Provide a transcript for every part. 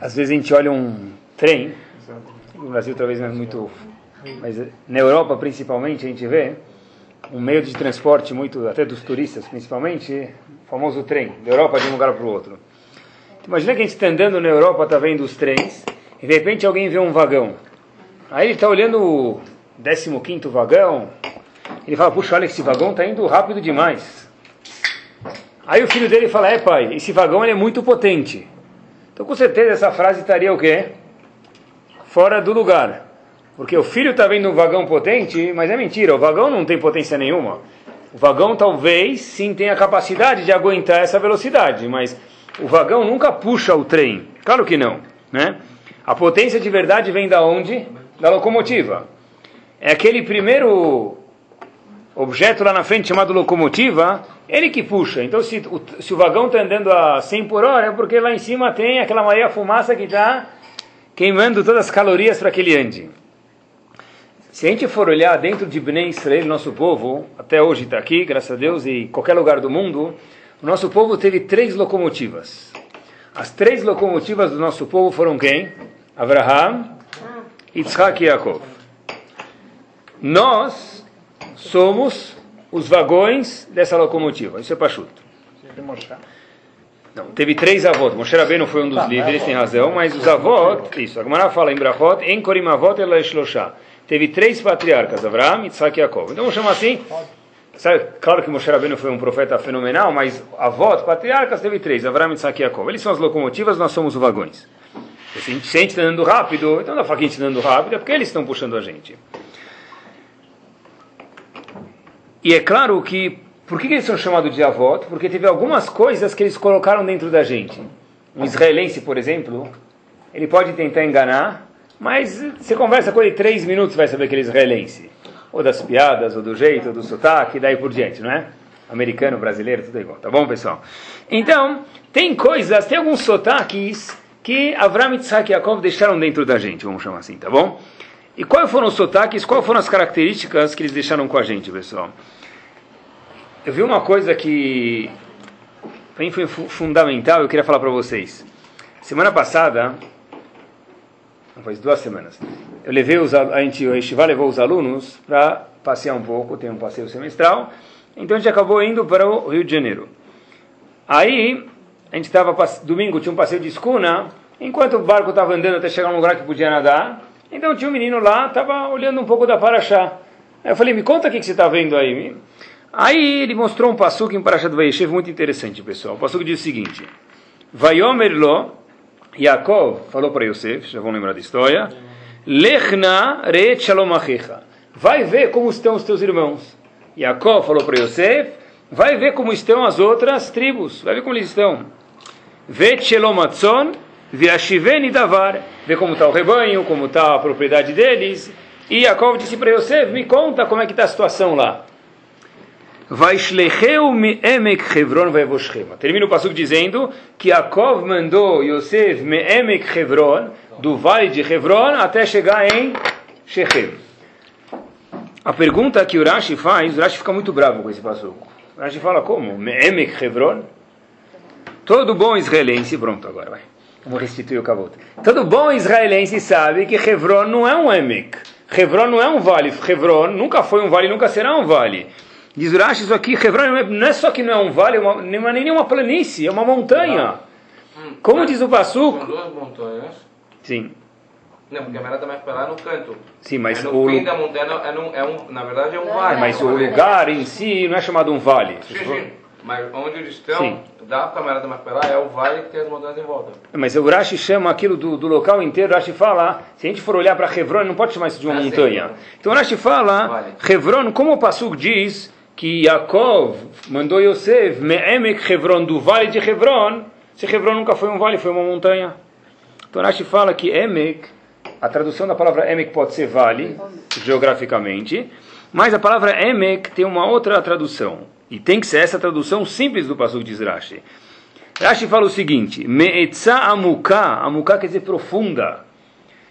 Às vezes a gente olha um trem, no Brasil talvez não é muito, mas na Europa principalmente a gente vê um meio de transporte muito, até dos turistas principalmente, o famoso trem, da Europa de um lugar para o outro. Imagina que a gente está andando na Europa, está vendo os trens, e de repente alguém vê um vagão. Aí ele está olhando o 15 vagão, ele fala, puxa, olha, esse vagão está indo rápido demais. Aí o filho dele fala, é pai, esse vagão é muito potente. Então com certeza essa frase estaria o quê? Fora do lugar. Porque o filho está vendo um vagão potente, mas é mentira, o vagão não tem potência nenhuma. O vagão talvez sim tenha capacidade de aguentar essa velocidade, mas o vagão nunca puxa o trem. Claro que não, né? A potência de verdade vem da onde? Da locomotiva. É aquele primeiro objeto lá na frente chamado locomotiva, ele que puxa. Então, se o, se o vagão está andando a 100 por hora, é porque lá em cima tem aquela Maria Fumaça que está queimando todas as calorias para que ele ande. Se a gente for olhar dentro de Bnei Israel, nosso povo, até hoje está aqui, graças a Deus, e qualquer lugar do mundo, o nosso povo teve três locomotivas. As três locomotivas do nosso povo foram quem? Abraham, Yitzhak e Yaakov. Nós somos os vagões dessa locomotiva. Isso é pachuto. Não, teve três avós. Moshe Rabbeinu foi um dos líderes, tem razão, mas os avós, isso, a Gemara fala em Brachot, em Korim Avot ela Teve três patriarcas, Abraham, Yitzhak e Yaakov. Então vamos chamar assim, sabe, claro que Moshe Rabbeinu foi um profeta fenomenal, mas avós, patriarcas, teve três, Abraham, Yitzhak e Yaakov. Eles são as locomotivas, nós somos os vagões. Se a gente está andando rápido, então não dá para que a gente está andando rápido, é porque eles estão puxando a gente. E é claro que, por que eles são chamados de avós? Porque teve algumas coisas que eles colocaram dentro da gente. Um israelense, por exemplo, ele pode tentar enganar, mas você conversa com ele três minutos, vai saber que ele é israelense. Ou das piadas, ou do jeito, ou do sotaque, e daí por diante, não é? Americano, brasileiro, tudo igual. Tá bom, pessoal? Então, tem coisas, tem alguns sotaques que Avram, Yitzhak e Yaakov deixaram dentro da gente, vamos chamar assim, tá bom? E quais foram os sotaques, quais foram as características que eles deixaram com a gente, pessoal? Eu vi uma coisa que para mim foi fundamental, eu queria falar para vocês. Semana passada, faz duas semanas, eu levei os, a gente, a Estivá levou os alunos para passear um pouco, tem um passeio semestral, então a gente acabou indo para o Rio de Janeiro. Aí, a gente estava, domingo tinha um passeio de escuna, enquanto o barco estava andando até chegar num lugar que podia nadar, então tinha um menino lá, estava olhando um pouco da Paraxá. Aí eu falei, me conta o que, que você está vendo aí. Aí ele mostrou um passuco em Parashat Vayeshev muito interessante, pessoal. O passuco diz o seguinte: Vayomer lo, Yaakov falou para Yosef, já vão lembrar da história, Lechna re shalom. Vai ver como estão os teus irmãos. Yaakov falou para Yosef, vai ver como estão as outras tribos, vai ver como eles estão. Vet shalom viashiveni davar ver como está o rebanho, como está a propriedade deles. E Yaakov disse para Yosef, me conta como é que está a situação lá. Termina o passo dizendo que Yaakov mandou Yosef me'emek Hebron, do vale de Hebron, até chegar em Shechem. A pergunta que o Rashi faz, o Rashi fica muito bravo com esse passo. O Rashi fala como? Me'emek? Todo bom israelense, pronto, agora vai. Vamos restituir o kavod. Todo bom israelense sabe que Hebron não é um emek. Hebron não é um vale. Hebron nunca foi um vale, nunca será um vale. Diz Urash, isso aqui, Hebron não é, é, só que não é um vale, é uma, não é nem uma planície, é uma montanha. Hum, Como diz o Passuco? São duas montanhas. Sim. Não, porque a Merata Machpelah é no canto. Sim, mas é no o fim da montanha, é, no, é um, na verdade é um vale. Mas o lugar em si não é chamado um vale. Sim, sim. Mas onde eles estão, sim. da Camarada da Macpelá é o vale que tem as montanhas em volta. Mas o Rashi chama aquilo do, do local inteiro, o Rashi fala, se a gente for olhar para Hebron, não pode chamar isso de uma ah, montanha. Sim. Então o Rashi fala, vale. Hebron, como o Passuk diz, que Yaakov mandou Yosef, Me'emek Hebron, do vale de Hebron, se Hebron nunca foi um vale, foi uma montanha. Então o Rashi fala que Emek, a tradução da palavra Emek pode ser vale, geograficamente, mas a palavra Emek tem uma outra tradução. E tem que ser essa tradução simples do Pasuk de Rashi. Rashi fala o seguinte: Me'etza amuka, amuka quer dizer profunda.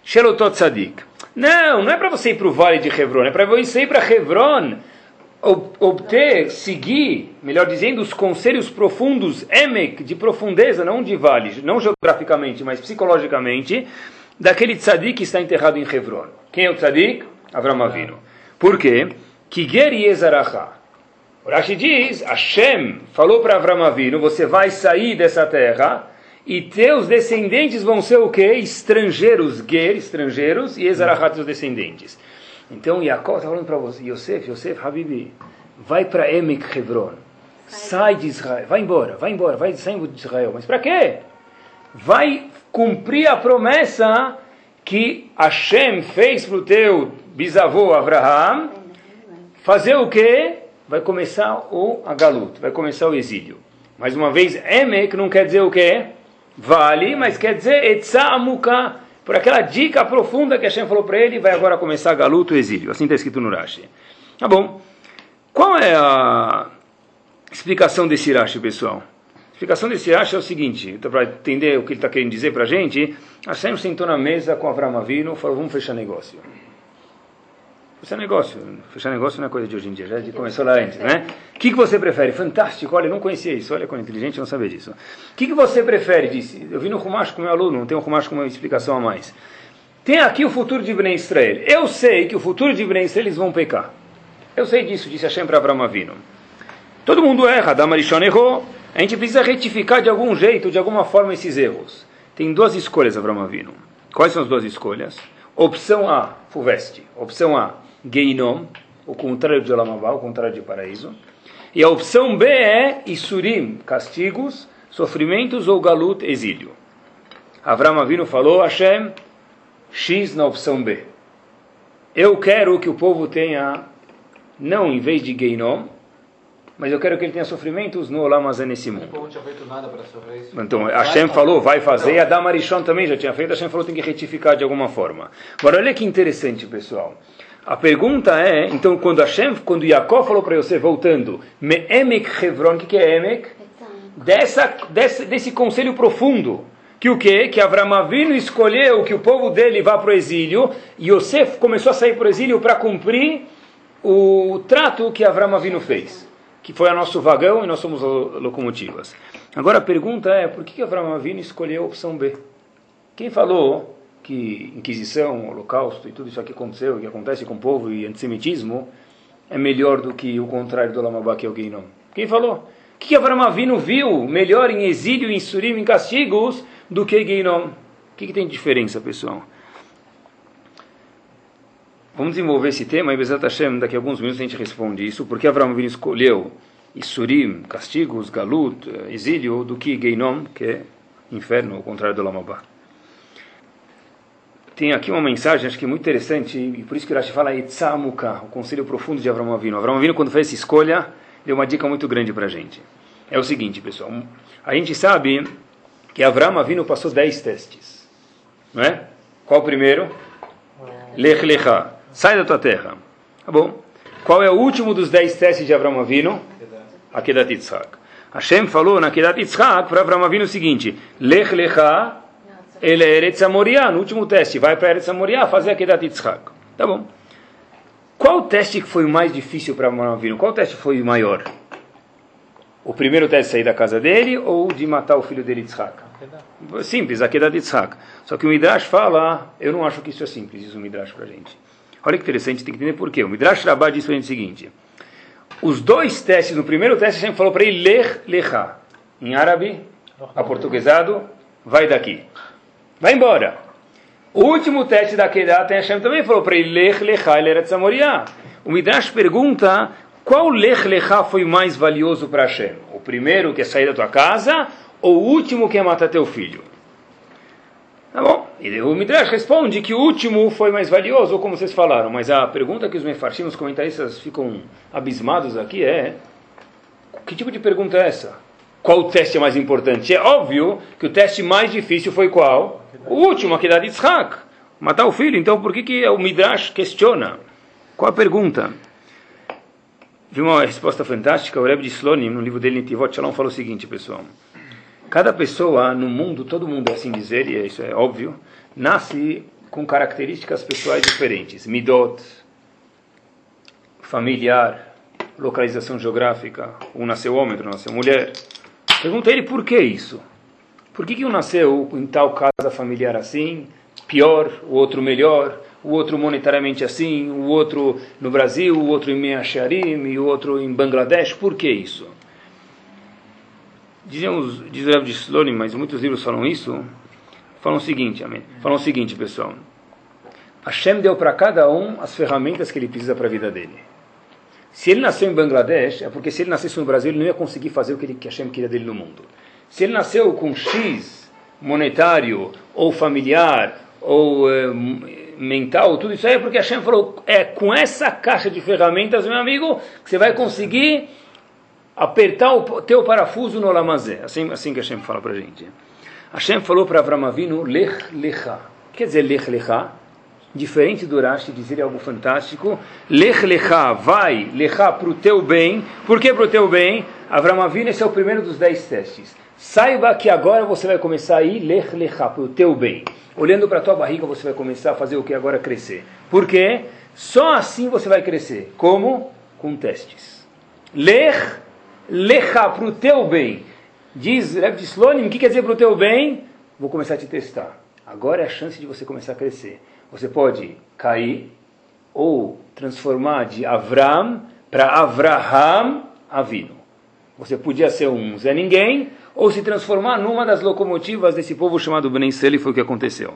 Shelotot tzadik. Não, não é para você ir para o vale de Hebron, é para você ir para Hebron, obter, seguir, melhor dizendo, os conselhos profundos, emek, de profundeza, não de vale, não geograficamente, mas psicologicamente, daquele tzadik que está enterrado em Hebron. Quem é o tzadik? Avram Avinu. Por quê? Kiger Yezaracha. O Rashi diz, Hashem falou para Avram Avinu, você vai sair dessa terra e teus descendentes vão ser o quê? Estrangeiros, ger, estrangeiros, e Ezarachat, teus descendentes. Então Yaakov está falando para você, Yosef, Yosef, Habibi, vai para Emek Hebron, sai de Israel, vai embora, vai embora, vai sair de Israel. Mas para quê? Vai cumprir a promessa que Hashem fez para o teu bisavô Abraham, fazer o quê? Vai começar o Agalut, vai começar o exílio. Mais uma vez, Emek não quer dizer o quê? Vale, mas quer dizer Etzamuka, por aquela dica profunda que Hashem falou para ele, vai agora começar Galuto o exílio. Assim está escrito no Rashi. Tá bom. Qual é a explicação desse Rashi, pessoal? A explicação desse Rashi é o seguinte, então, para entender o que ele está querendo dizer para a gente, Hashem sentou na mesa com Avram Avinu e falou, vamos fechar negócio. Fechar negócio. Fechar negócio não é coisa de hoje em dia, já começou lá antes, né? O que, que você prefere? Fantástico, olha, não conhecia isso, olha é inteligente, não sabia disso. O que, que você prefere? Disse, eu vi no Rumash com meu aluno, não tem um Rumash com uma explicação a mais. Tem aqui o futuro de Bnei Israel. Eu sei que o futuro de Bnei Israel eles vão pecar. Eu sei disso, disse Hashem para Abraão Avino. Todo mundo erra, Damarishon errou. A gente precisa retificar de algum jeito, de alguma forma, esses erros. Tem duas escolhas, Abraão Avino. Quais são as duas escolhas? Opção A, Fuveste. Opção A, Geinom, o contrário de Olamabá, o contrário de paraíso. E a opção B é Isurim, castigos, sofrimentos ou Galut, exílio. Avram Avinu falou, Hashem, X na opção B. Eu quero que o povo tenha, não em vez de Geinom, mas eu quero que ele tenha sofrimentos no Olamazé nesse mundo. O povo não tinha feito nada para sofrer isso. Então, Hashem falou, vai fazer, e Adam Arishon também já tinha feito, Hashem falou, tem que retificar de alguma forma. Agora, olha que interessante, pessoal. A pergunta é, então, quando Hashem, quando Yaakov falou para você, voltando, Me Emek Hebron, o que, que é Emek? Dessa, desse, desse conselho profundo, que o quê? Que Avram Avinu escolheu que o povo dele vá para o exílio, e Yosef começou a sair para o exílio para cumprir o trato que Avram Avinu fez, que foi a nosso vagão e nós somos locomotivas. Agora a pergunta é, por que Avram Avinu escolheu a opção B? Quem falou que Inquisição, Holocausto e tudo isso que aconteceu, que acontece com o povo e antissemitismo, é melhor do que o contrário do Lamabá, que é o Geinom. Quem falou? O que Avram Avinu viu melhor em exílio, em Surim, em castigos, do que Geinom? O que, que tem de diferença, pessoal? Vamos desenvolver esse tema e Bezat Hashem, daqui a alguns minutos a gente responde isso. Por que Avram Avinu escolheu Isurim, castigos, Galut, exílio, do que Geinom, que é inferno, o contrário do Lamabá? Tem aqui uma mensagem, acho que muito interessante, e por isso que Rashi fala Etzamuka, o conselho profundo de Avram Avinu. Avram Avinu, quando fez essa escolha, deu uma dica muito grande para a gente. É o seguinte, pessoal, a gente sabe que Avram Avinu passou 10 testes, não é? Qual o primeiro? Lech Lecha, sai da tua terra. Tá bom. Qual é o último dos 10 testes de Avram Avinu? Akedat Yitzhak. Hashem falou na Akedat Yitzhak para Avram Avinu o seguinte, Lech Lecha ele é Eretz Amoriá, no último teste, vai para Eretz Amoriá fazer a Kedat Yitzhak. Tá bom. Qual o teste que foi mais difícil para Avinu? Qual o teste foi maior? O primeiro teste sair da casa dele ou de matar o filho dele Yitzhak? Simples, a Kedat Yitzhak. Só que o Midrash fala, eu não acho que isso é simples, diz o Midrash para a gente. Olha que interessante, tem que entender por quê. O Midrash Rabbah diz para a gente o seguinte: os dois testes, no primeiro teste gente falou para ele ler, lecha. Em árabe, aportuguesado, vai daqui. Vai embora. O último teste da Kedah, tem Hashem também falou para ele, Lech Lecha Eretz Amoriá. O Midrash pergunta, qual Lech Lecha foi mais valioso para Hashem? O primeiro que é sair da tua casa, ou o último que é matar teu filho? Tá bom. E o Midrash responde que o último foi mais valioso, como vocês falaram. Mas a pergunta que os mefarshim, os comentaristas, ficam abismados aqui é: que tipo de pergunta é essa? Qual o teste é mais importante? É óbvio que o teste mais difícil foi qual? O último, aquele de Yitzhak. Matar o filho. Então, por que, que o Midrash questiona? Qual a pergunta? Vi uma resposta fantástica. O Rebbe de Slonim, no livro dele, Nitivot Shalom, falou o seguinte, pessoal. Cada pessoa no mundo, todo mundo é assim dizer, e isso é óbvio, nasce com características pessoais diferentes. Midot, familiar, localização geográfica. Um nasceu homem, outro nasceu mulher. Pergunta ele por que isso? Por que, que um nasceu em tal casa familiar assim, pior, o outro melhor, o outro monetariamente assim, o outro no Brasil, o outro em Meacharim, e o outro em Bangladesh? Por que isso? Diziam os, diz o de Slonim, mas muitos livros falam isso, falam o seguinte, amém? Falam o seguinte, pessoal. Hashem deu para cada um as ferramentas que ele precisa para a vida dele. Se ele nasceu em Bangladesh, é porque se ele nascesse no Brasil, ele não ia conseguir fazer o que, ele, que Hashem queria dele no mundo. Se ele nasceu com X monetário, ou familiar, ou eh, mental, tudo isso aí é porque Hashem falou, é com essa caixa de ferramentas, meu amigo, que você vai conseguir apertar o teu parafuso no lamazé. Assim, assim que Hashem fala para a gente. Hashem falou para Avram Avinu, lech lecha. Quer dizer lech lecha? Diferente do Rashi dizer algo fantástico. Lech lecha, vai, lecha para o teu bem. Por que para o teu bem? Avram Avinu, esse é o primeiro dos dez testes. Saiba que agora você vai começar a ir lech lecha, para o teu bem. Olhando para a tua barriga, você vai começar a fazer o que agora crescer. Por quê? Só assim você vai crescer. Como? Com testes. Lech lecha, para o teu bem. Diz Reb Slonim, o que quer dizer para o teu bem? Vou começar a te testar. Agora é a chance de você começar a crescer. Você pode cair ou transformar de Avram para Avraham Avino. Você podia ser um Zé Ninguém ou se transformar numa das locomotivas desse povo chamado Bnei Seli, foi o que aconteceu.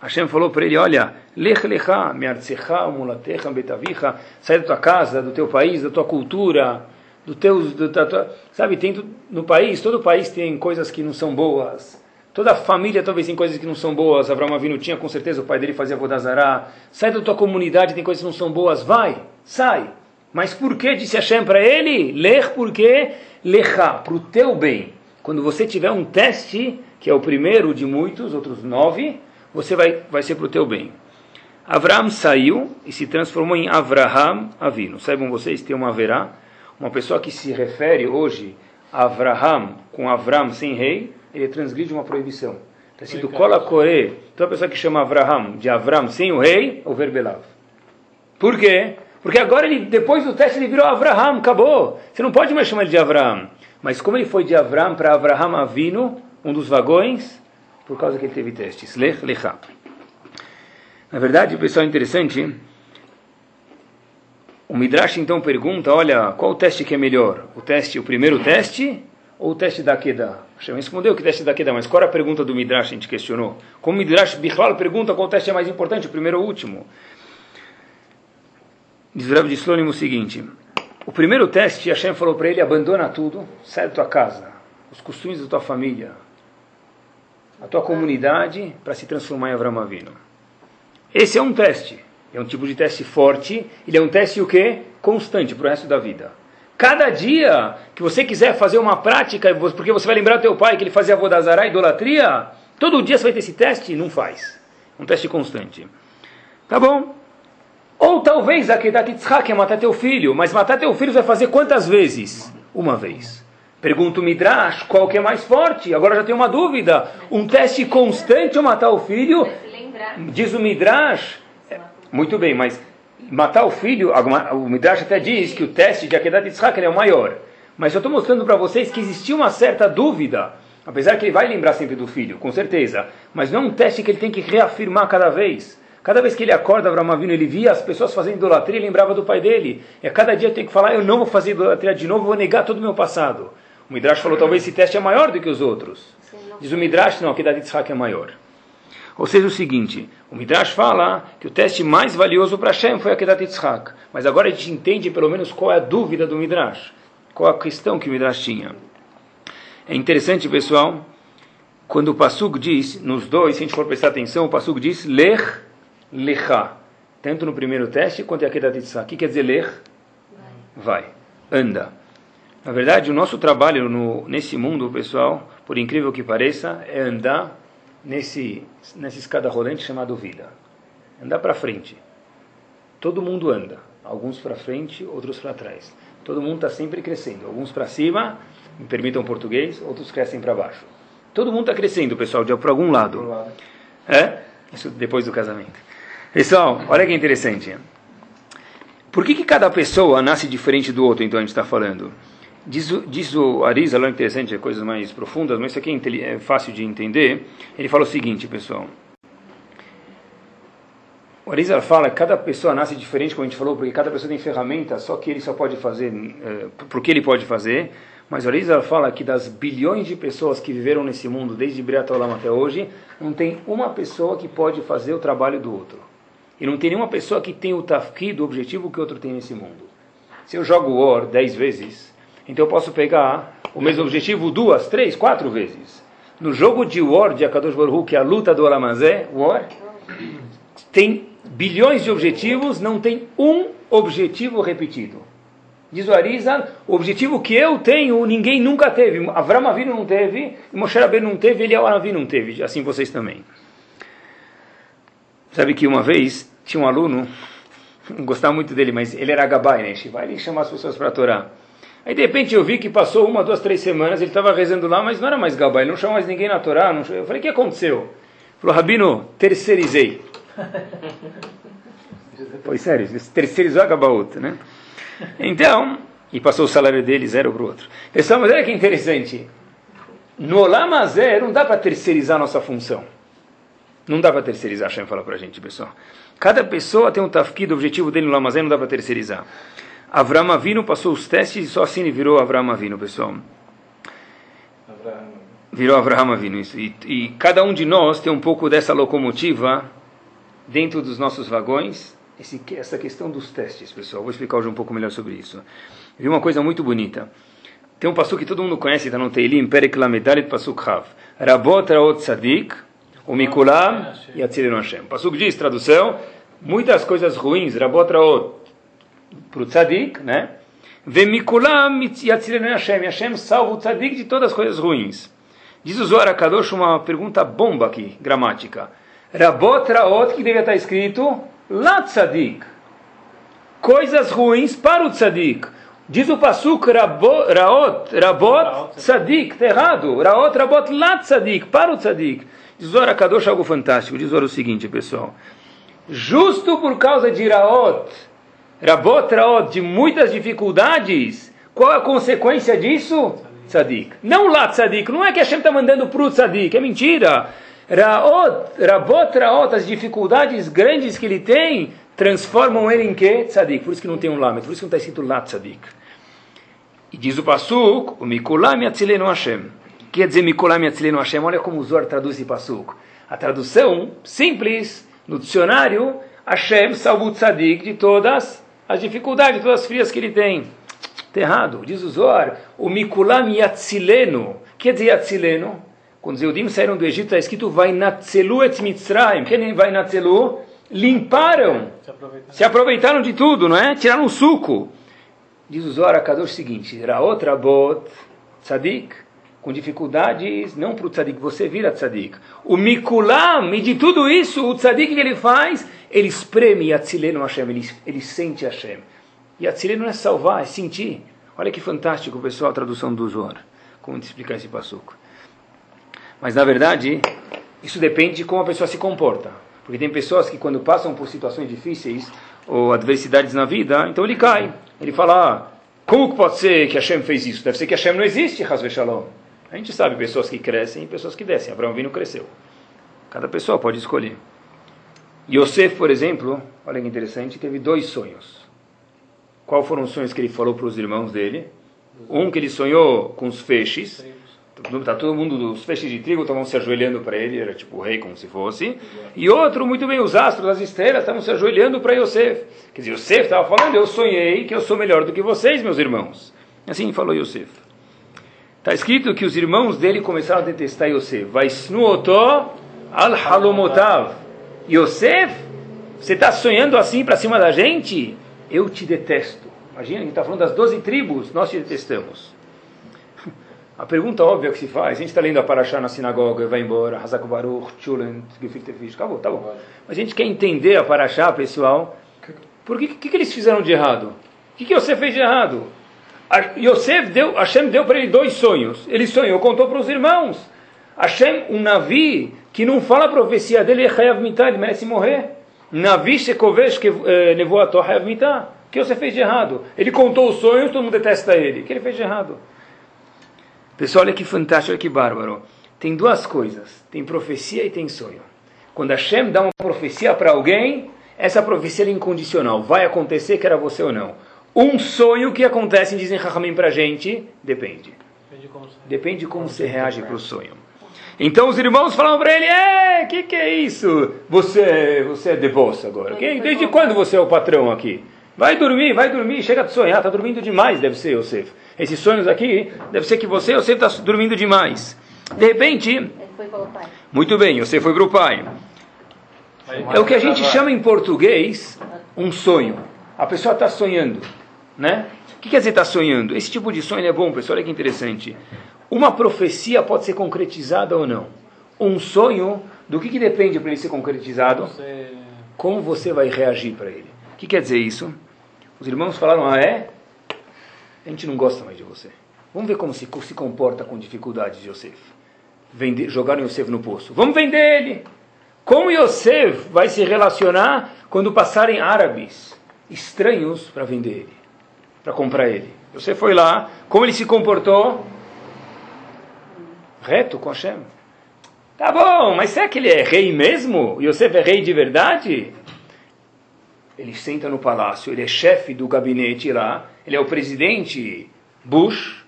Hashem falou para ele, olha, lech lecha, me'artzecha, mulatecha, betavicha, sai da tua casa, do teu país, da tua cultura, do teu, do, da tua, sabe, tem no país, todo país tem coisas que não são boas. Toda família talvez tem coisas que não são boas. Abraão Avinu tinha, com certeza, o pai dele fazia vodazará. Sai da tua comunidade, tem coisas que não são boas. Vai, sai. Mas por que disse Hashem para ele? Ler porque lecha, para o teu bem. Quando você tiver um teste, que é o primeiro de muitos, outros nove, você vai, vai ser para o teu bem. Avraham saiu e se transformou em Avraham Avinu. Saibam vocês, tem uma verá uma pessoa que se refere hoje a Avraham com Avram sem rei, ele transgride uma proibição. Está escrito Kola Kore, toda pessoa que chama Avraham de Avram sem o rei, o verbelav. Por quê? Porque agora ele, depois do teste, ele virou Avraham, acabou. Você não pode mais chamar ele de Avraham. Mas como ele foi de Avram para Avraham Avino, um dos vagões, por causa que ele teve testes. Lech lecha. Na verdade, pessoal é interessante o Midrash então pergunta, olha, qual o teste que é melhor? O teste, o primeiro teste ou o teste da Kedah? Hashem respondeu que teste da Kedah, mas qual a pergunta do Midrash? A gente questionou. Como o Midrash Bichlal pergunta qual teste é mais importante, o primeiro ou o último? Diz Rav de Slonim o seguinte, o primeiro teste, Hashem falou para ele, abandona tudo, sai da tua casa, os costumes da tua família, a tua comunidade, para se transformar em Avram Avinu. Esse é um teste. É um tipo de teste forte, ele é um teste o quê? Constante para o resto da vida. Cada dia que você quiser fazer uma prática, porque você vai lembrar do teu pai que ele fazia vodazará, idolatria, todo dia você vai ter esse teste? Não faz. Um teste constante. Tá bom? Ou talvez a Kedat Yitzhak é matar teu filho, mas matar teu filho vai fazer quantas vezes? Uma vez. Pergunta o Midrash, qual que é mais forte? Agora já tenho uma dúvida. Um teste constante ou matar o filho? Diz o Midrash, muito bem, mas matar o filho, o Midrash até diz que o teste de Akedat Yitzhak é o maior. Mas eu estou mostrando para vocês que existia uma certa dúvida, apesar que ele vai lembrar sempre do filho, com certeza. Mas não é um teste que ele tem que reafirmar cada vez. Cada vez que ele acorda, Abraão Avinu, ele via as pessoas fazendo idolatria e lembrava do pai dele. E a cada dia tem que falar, eu não vou fazer idolatria de novo, vou negar todo o meu passado. O Midrash falou, talvez esse teste é maior do que os outros. Diz o Midrash, não, que David Yitzhak é maior. Ou seja, o seguinte, o Midrash fala que o teste mais valioso para Hashem foi a Kedat Yitzhak. Mas agora a gente entende pelo menos qual é a dúvida do Midrash. Qual a questão que o Midrash tinha. É interessante, pessoal, quando o Pasuk diz, nos dois, se a gente for prestar atenção, o Pasuk diz Lech Lecha. Tanto no primeiro teste quanto em Akedat Yitzhak. O que quer dizer Lech? Vai. Anda. Na verdade, o nosso trabalho no, nesse mundo, pessoal, por incrível que pareça, é andar nesse, nessa escada rolante chamada vida. Andar para frente. Todo mundo anda. Alguns para frente, outros para trás. Todo mundo está sempre crescendo. Alguns para cima, me permitam português, outros crescem para baixo. Todo mundo está crescendo, pessoal, de para algum lado. É? Isso depois do casamento. Pessoal, olha que interessante. Por que, que cada pessoa nasce diferente do outro, então a gente está falando? Diz, diz o Arisa, lá interessante, é coisas mais profundas, mas isso aqui é, é fácil de entender. Ele fala o seguinte, pessoal. O Arizal fala que cada pessoa nasce diferente, como a gente falou, porque cada pessoa tem ferramenta, só que ele só pode fazer, é, porque ele pode fazer. Mas o Arizal fala que das bilhões de pessoas que viveram nesse mundo, desde Briat Olam até hoje, não tem uma pessoa que pode fazer o trabalho do outro. E não tem nenhuma pessoa que tem o tafki do objetivo que outro tem nesse mundo. Se eu jogo War dez vezes, então eu posso pegar o mesmo objetivo duas, três, quatro vezes. No jogo de War de Akadosh Baruch que é a luta do Olamazé, War, tem bilhões de objetivos, não tem um objetivo repetido. Diz o Arizal, o objetivo que eu tenho, ninguém nunca teve. Avram Avinu não teve, Moshe Rabbeinu não teve, Eliyahu Avinu não teve, assim vocês também. Sabe que uma vez tinha um aluno, gostava muito dele, mas ele era gabai, né? Vai ele chamar as pessoas para a Torá. Aí de repente eu vi que passou uma, duas, três semanas, ele estava rezando lá, mas não era mais gabai, ele não chamou mais ninguém na Torá. Não... Eu falei, o que aconteceu? Ele falou, Rabino, terceirizei. Foi sério, terceirizou a gabaúta, né? Então, e passou o salário dele zero para o outro. Pessoal, mas olha que interessante. No Olamazé não dá para terceirizar a nossa função. Não dá para terceirizar, Hashem fala para a gente, pessoal. Cada pessoa tem um tafkid, o objetivo dele no Lamazé não dá para terceirizar. Avram Avinu passou os testes e só assim ele virou Avram Avinu, pessoal. Virou Avram Avinu, isso. E, e cada um de nós tem um pouco dessa locomotiva dentro dos nossos vagões. Esse, essa questão dos testes, pessoal. Vou explicar hoje um pouco melhor sobre isso. Vi uma coisa muito bonita. Tem um passo que todo mundo conhece, está no Teilim, Perek Lamedalit Pasuk Hav. Rabot Raot Tzadik, o Mikulam e Atzilenu Hashem. Pasuk diz, tradução, muitas coisas ruins, Rabot Raot, para o Tzadik, né? Vemikulam e Atzilenu Hashem. Hashem salva o Tzadik de todas as coisas ruins. Diz o Zohar Kadosh uma pergunta bomba aqui, gramática. Rabot Raot, que deve estar escrito, La Tzadik. Coisas ruins para o Tzadik. Diz o Pasuk Raot, Rabot, Tzadik, está errado. Raot, Rabot, La Tzadik, para o Tzadik. Diz Zora Kadosh algo fantástico. Diz Zora o seguinte, pessoal. Justo por causa de Raot, Rabot, Raot, de muitas dificuldades, qual é a consequência disso? Tzadik. Não lá Tzadik. Não é que Hashem está mandando para o Tzadik. É mentira. Raot, Rabot, Raot, as dificuldades grandes que ele tem, transformam ele em que? Tzadik. Por isso que não tem um Lamet. Por isso que não está escrito lá Tzadik. E diz o Pasuk, o Mikulam Yatzilenu Hashem quer dizer Mikolam Yatzilenu Hashem? Olha como o Zohar traduz esse passuco. A tradução simples, no dicionário, Hashem salva o tzadik de todas as dificuldades, de todas as frias que ele tem. Está errado. Diz o Zohar, o Mikulam Yatzilenu. Quer dizer Yatzilenu? Quando os Eudim saíram do Egito, está escrito vai natzelu et mitzrayim. Quem vai natzelu? Limparam. Se aproveitaram. Se aproveitaram de tudo, não é? Tiraram o suco. Diz o Zohar Kadosh o seguinte, Raot Rabot Tzadik com dificuldades, não para o tzadik, você vira tzadik. O mikulam, e de tudo isso, o tzadik que ele faz, ele espreme Yatzilenu Hashem, ele, ele sente Hashem. Yatzilenu não é salvar, é sentir. Olha que fantástico, pessoal, a tradução do Zohar. Como te explicar esse passuco. Mas, na verdade, isso depende de como a pessoa se comporta. Porque tem pessoas que, quando passam por situações difíceis ou adversidades na vida, então ele cai. Ele fala, ah, como pode ser que Hashem fez isso? Deve ser que Hashem não existe, Hasve Shalom. A gente sabe pessoas que crescem e pessoas que descem. Abraão Vino cresceu. Cada pessoa pode escolher. Yosef, por exemplo, olha que interessante, teve dois sonhos. Qual foram os sonhos que ele falou para os irmãos dele? Um que ele sonhou com os feixes. Tá todo mundo, os feixes de trigo estavam se ajoelhando para ele, era tipo o rei como se fosse. E outro, muito bem, os astros, as estrelas estavam se ajoelhando para Yosef. Quer dizer, Yosef estava falando, eu sonhei que eu sou melhor do que vocês, meus irmãos. Assim falou Yosef. Está escrito que os irmãos dele começaram a detestar Yosef. Vaisnuoto al halomotav. Yosef, você está sonhando assim para cima da gente? Eu te detesto. Imagina, a gente está falando das 12 tribos, nós te detestamos. A pergunta óbvia que se faz, a gente está lendo a Parashá na sinagoga, vai embora, Hazak Baruch, Chulent, Gefilte Fish, acabou, tá bom. Mas a gente quer entender a Parashá, pessoal, por que, que, que eles fizeram de errado? O que, que você fez de errado? Yosef deu, Hashem deu para ele dois sonhos. Ele sonhou, contou para os irmãos. Hashem, um Navi que não fala a profecia dele, Hayav Mitah, ele merece morrer. Navi Shekovesh eh, Nevoato Hayav Mitah. que você fez de errado? Ele contou os sonhos, todo mundo detesta ele. O que ele fez de errado? Pessoal, olha que fantástico, olha que bárbaro. Tem duas coisas: tem profecia e tem sonho. Quando Hashem dá uma profecia para alguém, essa profecia é incondicional. Vai acontecer, quer você ou não. Um sonho que acontece, dizem Rahamim para a gente, depende. Depende como, depende como você reage para o sonho. Então os irmãos falam para ele: É, que que é isso? Você, você é devoto agora. desde quando você é o patrão aqui? Vai dormir, vai dormir, chega de sonhar, está dormindo demais, deve ser, Yosef. Esses sonhos aqui, deve ser que você, Yosef, está dormindo demais. De repente, muito bem, você foi para o pai. É o que a gente chama em português um sonho. A pessoa está sonhando, né? O que quer dizer está sonhando? Esse tipo de sonho é bom, pessoal, olha que interessante. Uma profecia pode ser concretizada ou não. Um sonho, do que, que depende para ele ser concretizado? Como você vai reagir para ele que quer dizer isso? Os irmãos falaram, ah é? A gente não gosta mais de você. Vamos ver como se, se comporta com dificuldades de Yosef. Vender, jogaram Yosef no poço. Vamos vender ele. Como Yosef vai se relacionar quando passarem árabes estranhos para vender ele, para comprar ele? Você foi lá, como ele se comportou? Reto com Hashem. Tá bom, mas será que ele é rei mesmo? Yosef é rei de verdade? Ele senta no palácio, ele é chefe do gabinete lá, ele é o presidente Bush.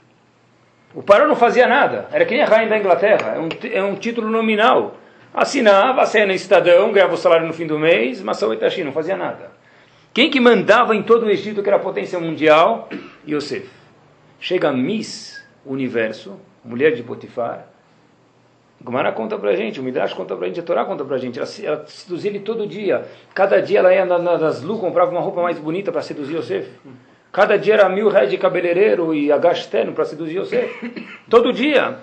O Paró não fazia nada, era quem a rainha da Inglaterra, é um, é um título nominal. Assinava, saia no Estadão, ganhava o salário no fim do mês, mas o Itachi não fazia nada. Quem que mandava em todo o Egito, que era a potência mundial? Yosef. Chega Miss Universo, mulher de Potifar, Gumara conta pra gente, o Midrash conta pra gente, a Torá conta pra gente. Ela, ela seduzia ele todo dia. Cada dia ela ia nas Lu, comprava uma roupa mais bonita para seduzir Yosef. Cada dia era mil reais de cabeleireiro e agasterno para seduzir Yosef. Todo dia.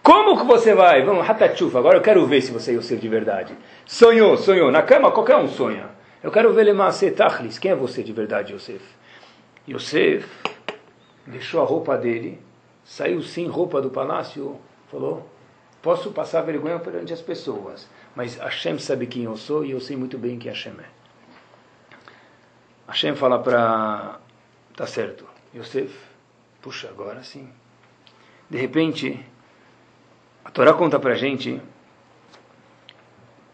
Como que você vai? Vamos, Hatachufa, agora eu quero ver se você é Yosef de verdade. Sonhou, sonhou. Na cama qualquer um sonha. Eu quero ver Lemase Tachlis. Quem é você de verdade, Yosef? Yosef deixou a roupa dele, saiu sem roupa do palácio, falou Posso passar vergonha perante as pessoas, mas Hashem sabe quem eu sou e eu sei muito bem quem Hashem é. Hashem fala para. Tá certo, Yosef, puxa, agora sim. De repente, a Torá conta para gente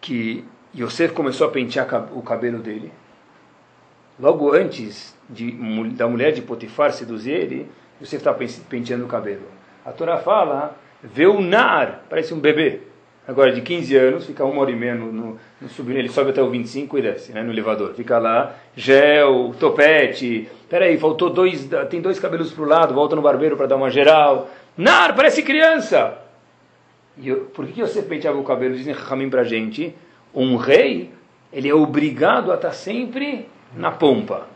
que Yosef começou a pentear o cabelo dele. Logo antes de, da mulher de Potifar seduzir ele, Yosef está penteando o cabelo. A Torá fala vê o nar, parece um bebê. Agora, de 15 anos, fica uma hora e meia no, no, no subindo, ele sobe até o 25 e desce, né, no elevador. Fica lá, gel, topete. Peraí, faltou dois, tem dois cabelos para o lado, volta no barbeiro para dar uma geral. Nar, parece criança. E eu, por que você penteava o cabelo? Dizem Ramim para gente, um rei, ele é obrigado a estar sempre na pompa.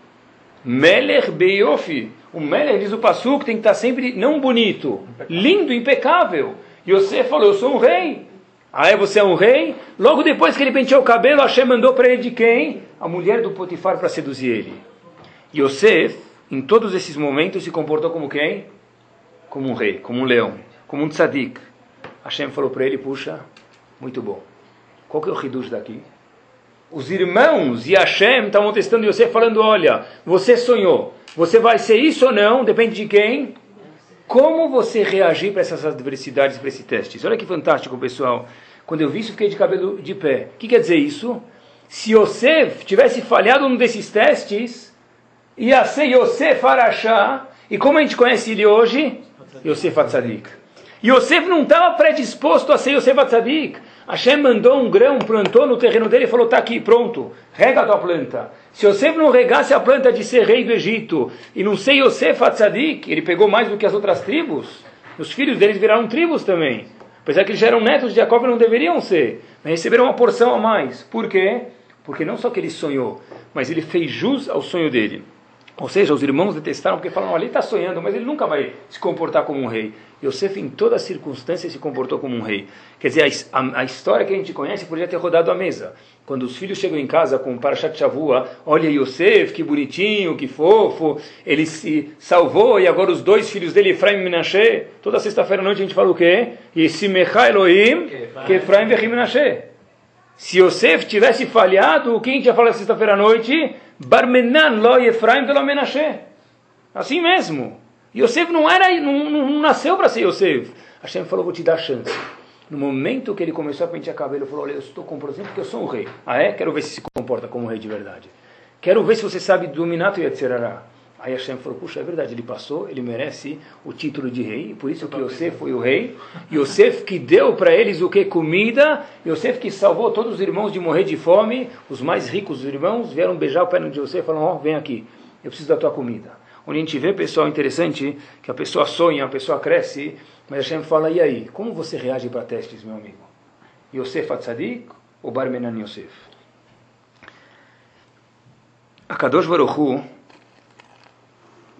Meler Beyofi. O Meler, diz o Passuk, tem que estar sempre, não bonito, lindo, impecável. E você falou, eu sou um rei. Ah, é, você é um rei? Logo depois que ele penteou o cabelo, Hashem mandou para ele de quem? A mulher do Potifar para seduzir ele. Yosef, em todos esses momentos, se comportou como quem? Como um rei, como um leão, como um tzadik. Hashem falou para ele, puxa, muito bom. Qual que é o reduz daqui? Os irmãos e Hashem estavam testando você, falando: olha, você sonhou, você vai ser isso ou não, depende de quem. Como você reagir para essas adversidades, para esses testes? Olha que fantástico, pessoal. Quando eu vi isso, fiquei de cabelo de pé. O que quer dizer isso? Se Yosef tivesse falhado num desses testes, ia ser Yosef Arashá. E como a gente conhece ele hoje? Yosef Atzadik. Yosef não estava predisposto a ser Yosef Atzadik. Hashem mandou um grão, plantou no terreno dele e falou: está aqui, pronto, rega a tua planta. Se Yosef não regasse a planta de ser rei do Egito e não ser Yosef Atzadik, ele pegou mais do que as outras tribos, os filhos deles viraram tribos também. Apesar que eles já eram netos de Jacob e não deveriam ser, mas receberam uma porção a mais. Por quê? Porque não só que ele sonhou, mas ele fez jus ao sonho dele. Ou seja, os irmãos detestaram porque falaram, ali está sonhando, mas ele nunca vai se comportar como um rei. Yosef, em toda circunstância, se comportou como um rei. Quer dizer, a, a, história que a gente conhece podia ter rodado a mesa. Quando os filhos chegam em casa com Parashat Shavua, olha Yosef, que bonitinho, que fofo, ele se salvou, e agora os dois filhos dele, Efraim e Menashe, toda sexta-feira à noite a gente fala o quê? E Simecha Elohim, que Efraim e Menashe. Se Yosef tivesse falhado, quem tinha falado sexta-feira à noite? Barmenan lo Efraim pelo Menashe. Assim mesmo. Yosef não era, não, não nasceu para ser Yosef. Hashem falou, vou te dar chance. No momento que ele começou a pentear cabelo, ele falou, olha, eu estou com exemplo porque eu sou um rei. Ah é? Quero ver se se comporta como um rei de verdade. Quero ver se você sabe dominar o Yetzirará. Aí Hashem falou, puxa, é verdade, ele passou, ele merece o título de rei, por isso que Yosef foi o rei. Yosef que deu para eles o que? Comida. Yosef que salvou todos os irmãos de morrer de fome. Os mais ricos dos irmãos vieram beijar o pé de Yosef e falaram, ó, oh, vem aqui, eu preciso da tua comida. Onde a gente vê, pessoal, interessante, que a pessoa sonha, a pessoa cresce, mas Hashem fala, e aí, como você reage para testes, meu amigo? Yosef Atzadik ou Barmenan Yosef? A Kadosh Baruch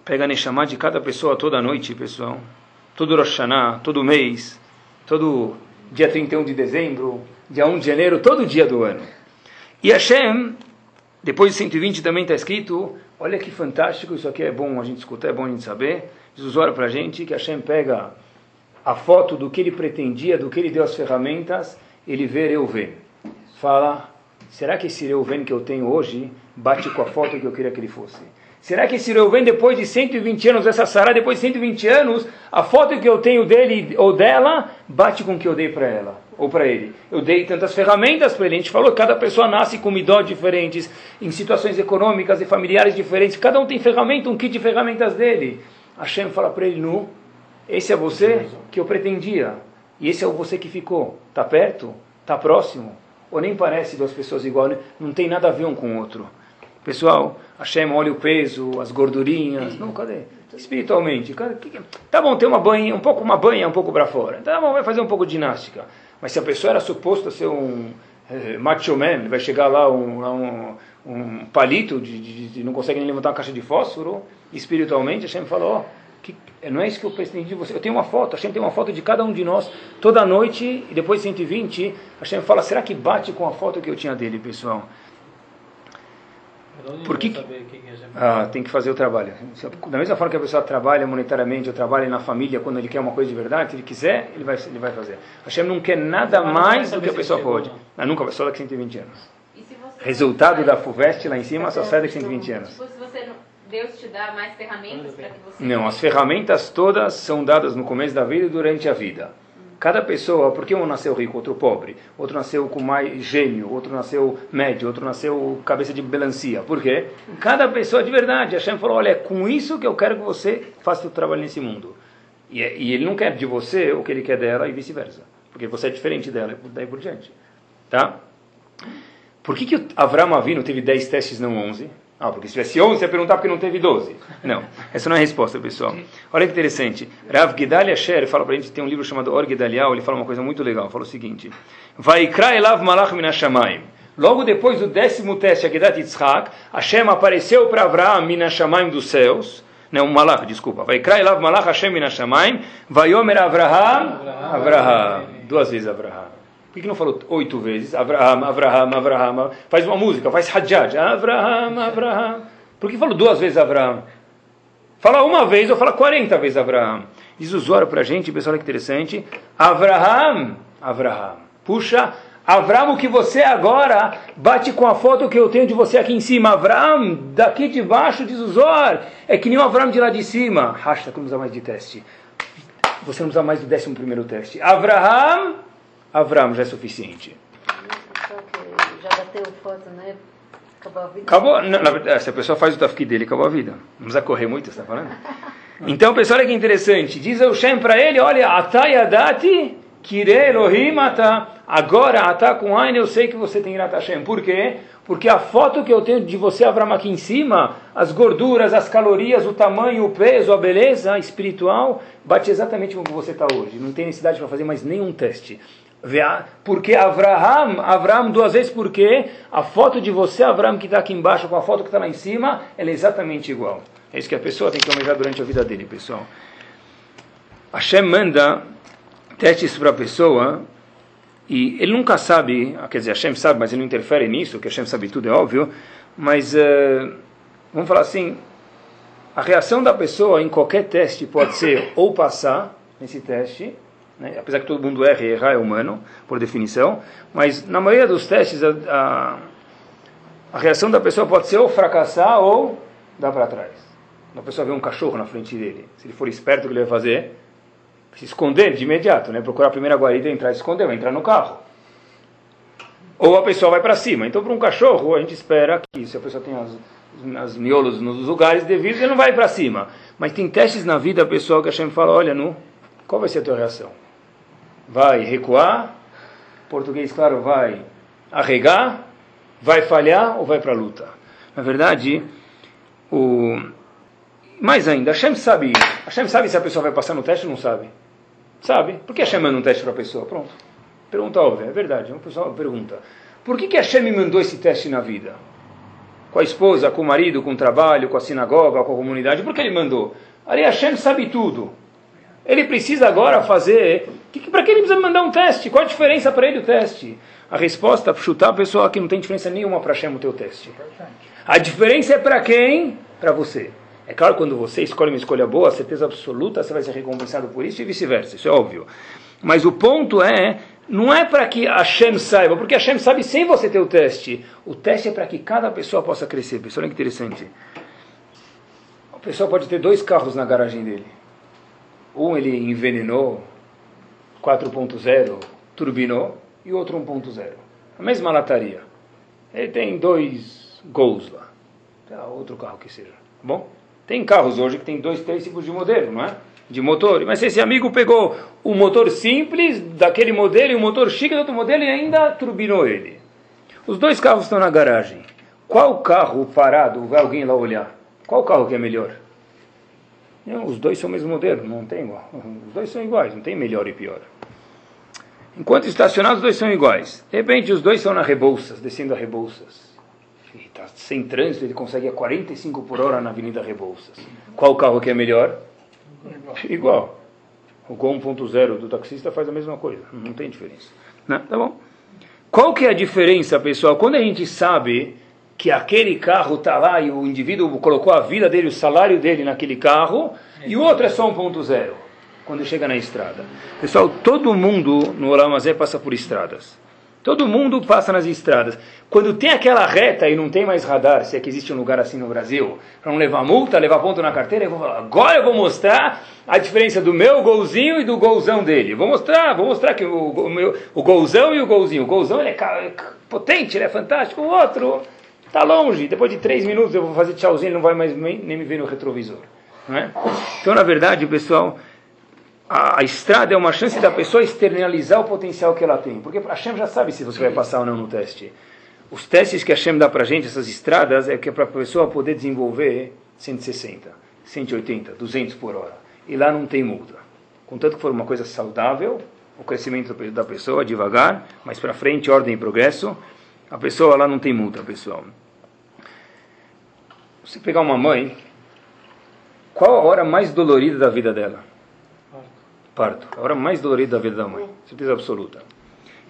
pega a chamar de cada pessoa toda noite, pessoal. Todo Rosh Hashanah, todo mês, todo dia 31 de dezembro, dia 1 de janeiro, todo dia do ano. E Hashem, depois de 120 também está escrito, olha que fantástico, isso aqui é bom a gente escutar, é bom a gente saber. Jesus ora para a gente que Hashem pega a foto do que ele pretendia, do que ele deu as ferramentas, ele vê Reuven. Fala, será que esse Reuven que eu tenho hoje bate com a foto que eu queria que ele fosse? Será que esse Reuven, depois de 120 anos, essa Sarah, depois de 120 anos, a foto que eu tenho dele ou dela, bate com o que eu dei para ela ou para ele? Eu dei tantas ferramentas para ele. A gente falou que cada pessoa nasce com idós diferentes, em situações econômicas e familiares diferentes. Cada um tem ferramenta, um kit de ferramentas dele. Hashem fala para ele, nu, esse é você que eu pretendia. E esse é o você que ficou. Está perto? Está próximo? Ou nem parece duas pessoas iguais? Não tem nada a ver um com o outro. Pessoal, Hashem olha o peso, as gordurinhas. Não, cadê? Espiritualmente. Cadê? Tá bom, tem uma banha, um pouco uma banha, um pouco para fora. Tá bom, vai fazer um pouco de ginástica. Mas se a pessoa era suposta ser um eh, macho man, vai chegar lá um, um, um palito de, de, de, não consegue nem levantar uma caixa de fósforo, espiritualmente, Hashem falou, ó, que, não é isso que eu pretendi de você. Eu tenho uma foto, Hashem tem uma foto de cada um de nós, toda noite, e depois 120, Hashem fala, será que bate com a foto que eu tinha dele, pessoal? Por que, ah, tem que fazer o trabalho. Da mesma forma que a pessoa trabalha monetariamente ou trabalha na família quando ele quer uma coisa de verdade, se ele quiser, ele vai, ele vai fazer. Hashem não quer nada mais do que a pessoa pode. Ah, nunca, só daqui a 120 anos. Resultado da FUVEST lá em cima só sai daqui a 120 anos. Tipo, se você, Deus te dá mais ferramentas para que você... Não, as ferramentas todas são dadas no começo da vida e durante a vida. Cada pessoa, porque um nasceu rico, outro pobre, outro nasceu com mais gênio, outro nasceu médio, outro nasceu cabeça de melancia. Por quê? Cada pessoa de verdade. Hashem falou, olha, é com isso que eu quero que você faça o trabalho nesse mundo. E, é, e ele não quer de você o que ele quer dela e vice-versa. Porque você é diferente dela e daí por diante. Tá? Por que, que Avram Avino teve 10 testes, não 11? Ah, porque se tivesse 11, você ia perguntar porque não teve 12. Não, essa não é a resposta, pessoal. Olha que interessante. Rav Gedalia Sher fala para a gente, tem um livro chamado Or Gedaliah, ele fala uma coisa muito legal. Fala o seguinte: Vaikra elav malach minashamayim. Logo depois do décimo teste, Akedat Yitzhak, Hashem apareceu para Avraham minashamayim dos céus. Não, malach, desculpa. Vaikra elav malach Hashem minashamayim. Vayomer Avraham, Avraham. Duas vezes Avraham. Por que não falou oito vezes? Avraham, Avraham, Avraham. Faz uma música, faz Hajjaj. Avraham, Avraham. Por que falou duas vezes Avraham? Fala uma vez ou fala 40 vezes Avraham. Diz o usuário para a gente, pessoal, que interessante. Avraham, Avraham. Puxa, Avraham, o que você agora bate com a foto que eu tenho de você aqui em cima. Avraham, daqui de baixo, diz o Zor, é que nem o Avraham de lá de cima. Rasta que não precisa mais de teste. Você não precisa mais do décimo primeiro teste. Avraham, Avram já é suficiente. Já bateu foto, né? Acabou a vida? Acabou, não, na, se a pessoa faz o tafki dele, acabou a vida. Não precisa correr muito, você está falando? Então, pessoal, olha que interessante. Diz o Shem para ele, olha, Atayadati Kire Elohim Ata. Agora, Ata com Ain, eu sei que você tem Irat Hashem. Por quê? Porque a foto que eu tenho de você, Avram, aqui em cima, as gorduras, as calorias, o tamanho, o peso, a beleza espiritual, bate exatamente com o que você está hoje. Não tem necessidade para fazer mais nenhum teste. Porque Avraham, Avraham duas vezes porque a foto de você, Avraham, que está aqui embaixo com a foto que está lá em cima, ela é exatamente igual. É isso que a pessoa tem que almejar durante a vida dele, pessoal. Hashem manda testes para a pessoa e ele nunca sabe, quer dizer, Hashem sabe, mas ele não interfere nisso, que Hashem sabe tudo, é óbvio, mas uh, vamos falar assim, a reação da pessoa em qualquer teste pode ser ou passar nesse teste, Né? Apesar que todo mundo erra e errar é humano, por definição. Mas na maioria dos testes, a, a, a reação da pessoa pode ser ou fracassar ou dar para trás. Uma pessoa vê um cachorro na frente dele. Se ele for esperto, o que ele vai fazer? Se esconder de imediato, né? procurar a primeira guarida, entrar e esconder, vai entrar no carro. Ou a pessoa vai para cima. Então, para um cachorro, a gente espera que, se a pessoa tem as, as miolos nos lugares devidos, ele não vai para cima. Mas tem testes na vida, pessoal, que a gente fala: olha, no, qual vai ser a tua reação? Vai recuar? Português, claro, vai arregar? Vai falhar ou vai para a luta? Na verdade, o... mais ainda, Hashem sabe. Hashem sabe se a pessoa vai passar no teste ou não sabe. Sabe? Por que Hashem manda um teste para a pessoa? Pronto. Pergunta óbvia, é verdade. Uma pessoa pergunta: por que, que Hashem me mandou esse teste na vida? Com a esposa, com o marido, com o trabalho, com a sinagoga, com a comunidade. Por que ele mandou? Ali Hashem sabe tudo. Ele precisa agora fazer. Que, que, para que ele precisa mandar um teste? Qual a diferença para ele o teste? A resposta, chutar a pessoa que não tem diferença nenhuma para Hashem o teu teste. A diferença é para quem? Para você. É claro, quando você escolhe uma escolha boa, certeza absoluta, você vai ser recompensado por isso e vice-versa. Isso é óbvio. Mas o ponto é não é para que Hashem saiba, porque Hashem sabe sem você ter o teste. O teste é para que cada pessoa possa crescer. Pessoal, olha que interessante. A pessoa pode ter dois carros na garagem dele. Um ele envenenou, 4.0, turbinou, e outro 1.0. A mesma lataria. Ele tem dois gols lá. Outro carro que seja. Tá bom? Tem carros hoje que tem dois, três tipos de modelo, não é? de motor. Mas se esse amigo pegou o motor simples daquele modelo e o motor chique do outro modelo e ainda turbinou ele. Os dois carros estão na garagem. Qual carro parado vai alguém lá olhar? Qual carro que é melhor? Não, os dois são o mesmo modelo, não tem igual. Os dois são iguais, não tem melhor e pior. Enquanto estacionados, os dois são iguais. De repente, os dois estão na Rebouças, descendo a Rebouças. Está sem trânsito, ele consegue a 45 por hora na Avenida Rebouças. Qual carro que é melhor? Igual. O Gol 1.0 do taxista faz a mesma coisa. Não tem diferença. Né? Tá bom? Qual que é a diferença, pessoal? Quando a gente sabe que aquele carro está lá e o indivíduo colocou a vida dele, o salário dele naquele carro, e o outro é só 1.0, quando chega na estrada. Pessoal, todo mundo no Olamazé passa por estradas. Todo mundo passa nas estradas. Quando tem aquela reta e não tem mais radar, se é que existe um lugar assim no Brasil, para não levar multa, levar ponto na carteira, eu vou falar, agora eu vou mostrar a diferença do meu golzinho e do golzão dele. Vou mostrar, vou mostrar que o, o, meu, o golzão e o golzinho. O golzão ele é potente, ele é fantástico. O outro está longe. Depois de três minutos eu vou fazer tchauzinho, ele não vai mais nem me ver no retrovisor. Não é? Então, na verdade, pessoal, a, a, estrada é uma chance da pessoa externalizar o potencial que ela tem. Porque a Hashem já sabe se você vai passar ou não no teste. Os testes que a Hashem dá para a gente, essas estradas, é que é para a pessoa poder desenvolver 160, 180, 200 por hora. E lá não tem multa. Contanto que for uma coisa saudável, o crescimento da pessoa, devagar, mas para frente, ordem e progresso, a pessoa lá não tem multa, pessoal. Você pegar uma mãe, qual a hora mais dolorida da vida dela? parto. A hora mais dolorida da vida da mãe. Certeza absoluta.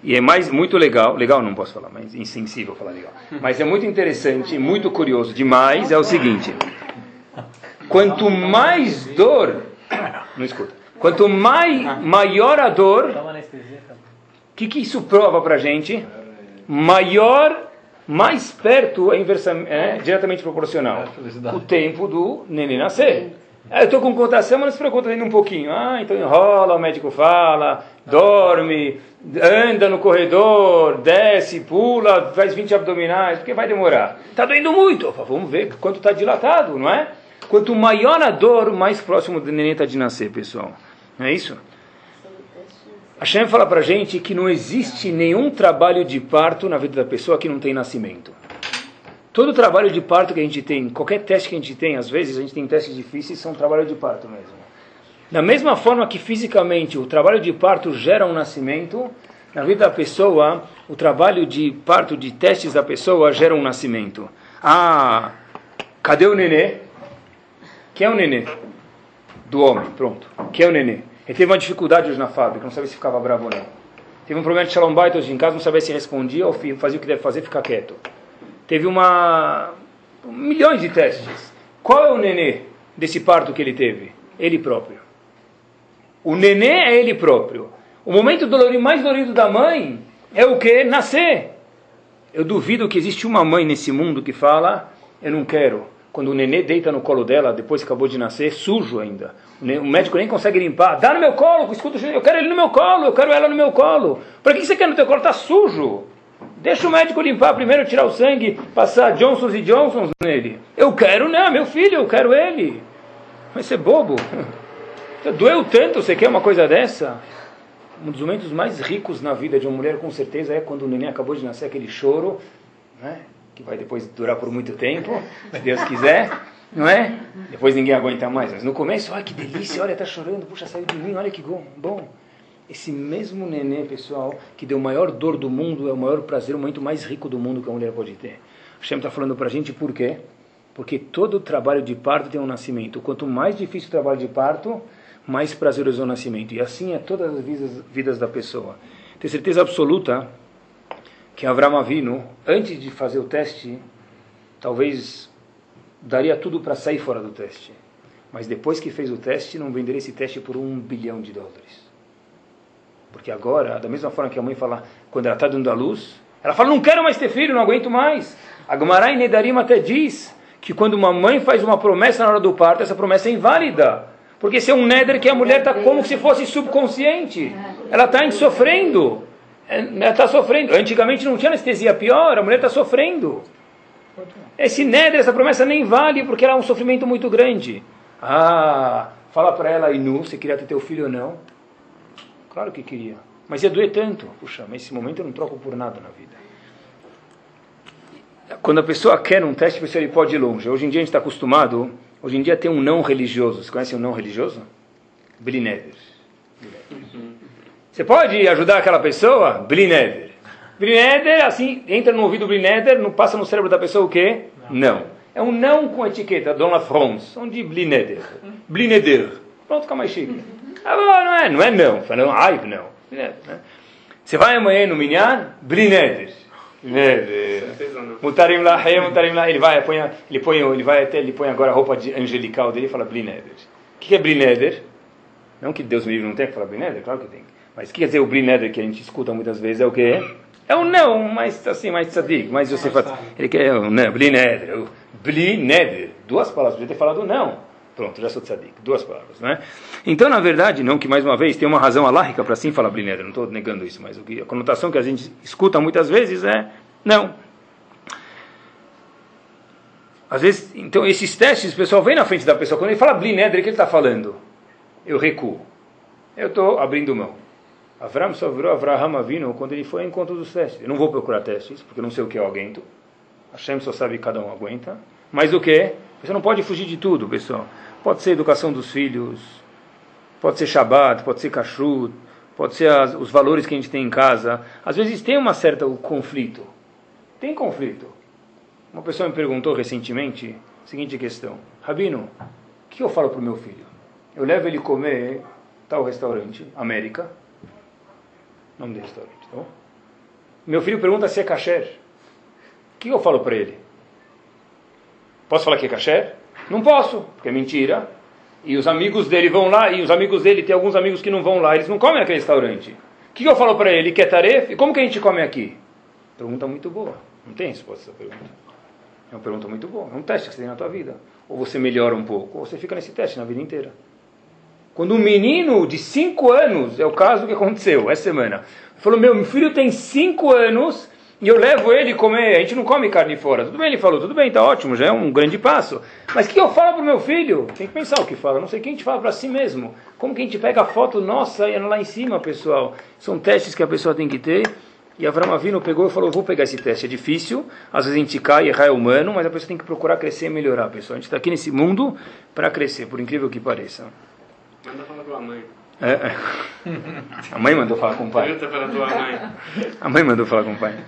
E é mais muito legal, legal não posso falar, mas insensível falar legal. Mas é muito interessante, muito curioso demais é o seguinte: quanto mais dor, não escuta. Quanto mais maior a dor, o que, que isso prova para gente? Maior, mais perto é, inversa, é diretamente proporcional. O tempo do neném nascer. Ah, eu estou com contação, mas não se preocupa ainda um pouquinho. Ah, então enrola, o médico fala, dorme, anda no corredor, desce, pula, faz 20 abdominais, porque vai demorar. Está doendo muito. Falo, vamos ver quanto está dilatado, não é? Quanto maior a dor, mais próximo do neném está de nascer, pessoal. Não é isso? A Shem fala para gente que não existe nenhum trabalho de parto na vida da pessoa que não tem nascimento. Todo trabalho de parto que a gente tem, qualquer teste que a gente tem, às vezes a gente tem testes difíceis, são trabalho de parto mesmo. Da mesma forma que fisicamente o trabalho de parto gera um nascimento, na vida da pessoa, o trabalho de parto, de testes da pessoa gera um nascimento. Ah, cadê o nenê? Quem é o nenê? Do homem, pronto. Quem é o nenê? Ele teve uma dificuldade hoje na fábrica, não sabia se ficava bravo ou não. Teve um problema de shalom bait hoje em casa, não sabia se respondia ou fazia o que deve fazer, ficar quieto teve uma milhões de testes. Qual é o nenê desse parto que ele teve? Ele próprio. O nenê é ele próprio. O momento dolorido, mais dolorido da mãe é o que? Nascer. Eu duvido que existe uma mãe nesse mundo que fala, eu não quero. Quando o nenê deita no colo dela, depois que acabou de nascer, sujo ainda. O médico nem consegue limpar. Dá no meu colo, escuta, eu quero ele no meu colo, eu quero ela no meu colo. Para que você quer no teu colo? Está sujo. Deixa o médico limpar primeiro, tirar o sangue, passar Johnsons e Johnsons nele. Eu quero, não, meu filho, eu quero ele. Mas você é bobo. Doeu tanto, você quer uma coisa dessa? Um dos momentos mais ricos na vida de uma mulher, com certeza, é quando o neném acabou de nascer, aquele choro, né? Que vai depois durar por muito tempo, se Deus quiser, não é? Depois ninguém aguenta mais. Mas no começo, olha que delícia, olha, está chorando, puxa, saiu de mim, olha que bom. Esse mesmo neném, pessoal, que deu maior dor do mundo, é o maior prazer, o momento mais rico do mundo que a mulher pode ter. O Shem está falando para a gente por quê? Porque todo trabalho de parto tem um nascimento. Quanto mais difícil o trabalho de parto, mais prazeroso é o nascimento. E assim é todas as vidas, vidas da pessoa. Tenho certeza absoluta que Avram Avinu, antes de fazer o teste, talvez daria tudo para sair fora do teste. Mas depois que fez o teste, não venderia esse teste por um bilhão de dólares. Porque agora, da mesma forma que a mãe fala, quando ela está dando a luz, ela fala, não quero mais ter filho, não aguento mais. A Gumarai Nedarim até diz que quando uma mãe faz uma promessa na hora do parto, essa promessa é inválida. Porque esse é um neder que a mulher está como se fosse subconsciente. Ela está sofrendo. É, está sofrendo. Antigamente não tinha anestesia pior, a mulher está sofrendo. Esse neder, essa promessa nem vale porque ela é um sofrimento muito grande. Ah, fala para ela, Inu, se queria ter teu filho ou não. Claro que queria. Mas ia doer tanto. Puxa, mas esse momento eu não troco por nada na vida. Quando a pessoa quer um teste, a pessoa ele pode ir longe. Hoje em dia a gente está acostumado, hoje em dia tem um não religioso. Você conhece um não religioso? Blineder. Você pode ajudar aquela pessoa? Blineder. Blineder, assim, entra no ouvido Blineder, não passa no cérebro da pessoa o quê? Não. não. É um não com etiqueta, Dona France, onde Blineder. Blineder. Pronto, fica mais chique. Agora não é, não é não, falando ai não. Né? Você vai amanhã no Minyan, Blineder. Mutarim lá, mutarim lá, ele vai, põe, ele põe, ele vai até, ele põe agora a roupa de angelical dele e fala Blineder. O que é Blineder? Não que Deus me livre não tem que falar Blineder, claro que tem. Mas o que quer dizer o Blineder que a gente escuta muitas vezes é o quê? É um não, mas assim, mais tzadik, mais você faz. Ele quer um não, Blineder, Blineder. Duas palavras, podia ter falado não. Pronto, já sou tzadik. Duas palavras, né? Então, na verdade, não que mais uma vez tem uma razão alárrica para sim falar blineder, não estou negando isso, mas a conotação que a gente escuta muitas vezes é não. Às vezes, então, esses testes, o pessoal vem na frente da pessoa, quando ele fala blineder, o que ele está falando? Eu recuo. Eu estou abrindo mão. Avram só virou Avraham Avinu quando ele foi ao encontro dos testes. Eu não vou procurar testes, porque eu não sei o que eu aguento. Hashem só sabe que cada um aguenta. Mas o que? Você não pode fugir de tudo, pessoal. Pode ser educação dos filhos, pode ser Shabbat, pode ser kashrut, pode ser as, os valores que a gente tem em casa. Às vezes tem uma certa conflito. Tem conflito. Uma pessoa me perguntou recentemente a seguinte questão: Rabino, o que eu falo para o meu filho? Eu levo ele comer tal restaurante, América, nome do restaurante, tá bom? Meu filho pergunta se é kasher. O que eu falo para ele? Posso falar que é kasher? Não posso, porque é mentira. E os amigos dele vão lá, e os amigos dele, tem alguns amigos que não vão lá, eles não comem naquele restaurante. O que eu falo para ele? Que é tarefa? Como que a gente come aqui? Pergunta muito boa. Não tem resposta essa pergunta. É uma pergunta muito boa. É um teste que você tem na tua vida. Ou você melhora um pouco, ou você fica nesse teste na vida inteira. Quando um menino de 5 anos, é o caso que aconteceu essa semana, falou: Meu filho tem 5 anos e eu levo ele comer, a gente não come carne fora. Tudo bem, ele falou, tudo bem, tá ótimo, já é um grande passo. Mas o que eu falo para o meu filho? Tem que pensar o que fala, não sei quem te fala para si mesmo. Como que a gente pega a foto nossa e lá em cima, pessoal? São testes que a pessoa tem que ter. E Avram Avino pegou e falou, vou pegar esse teste, é difícil, às vezes a gente cai, errar é humano, mas a pessoa tem que procurar crescer e melhorar, pessoal. A gente está aqui nesse mundo para crescer, por incrível que pareça. Manda falar com a mãe. É, é. A mãe mandou falar com o pai. Pergunta para a tua mãe. A mãe mandou falar com o pai.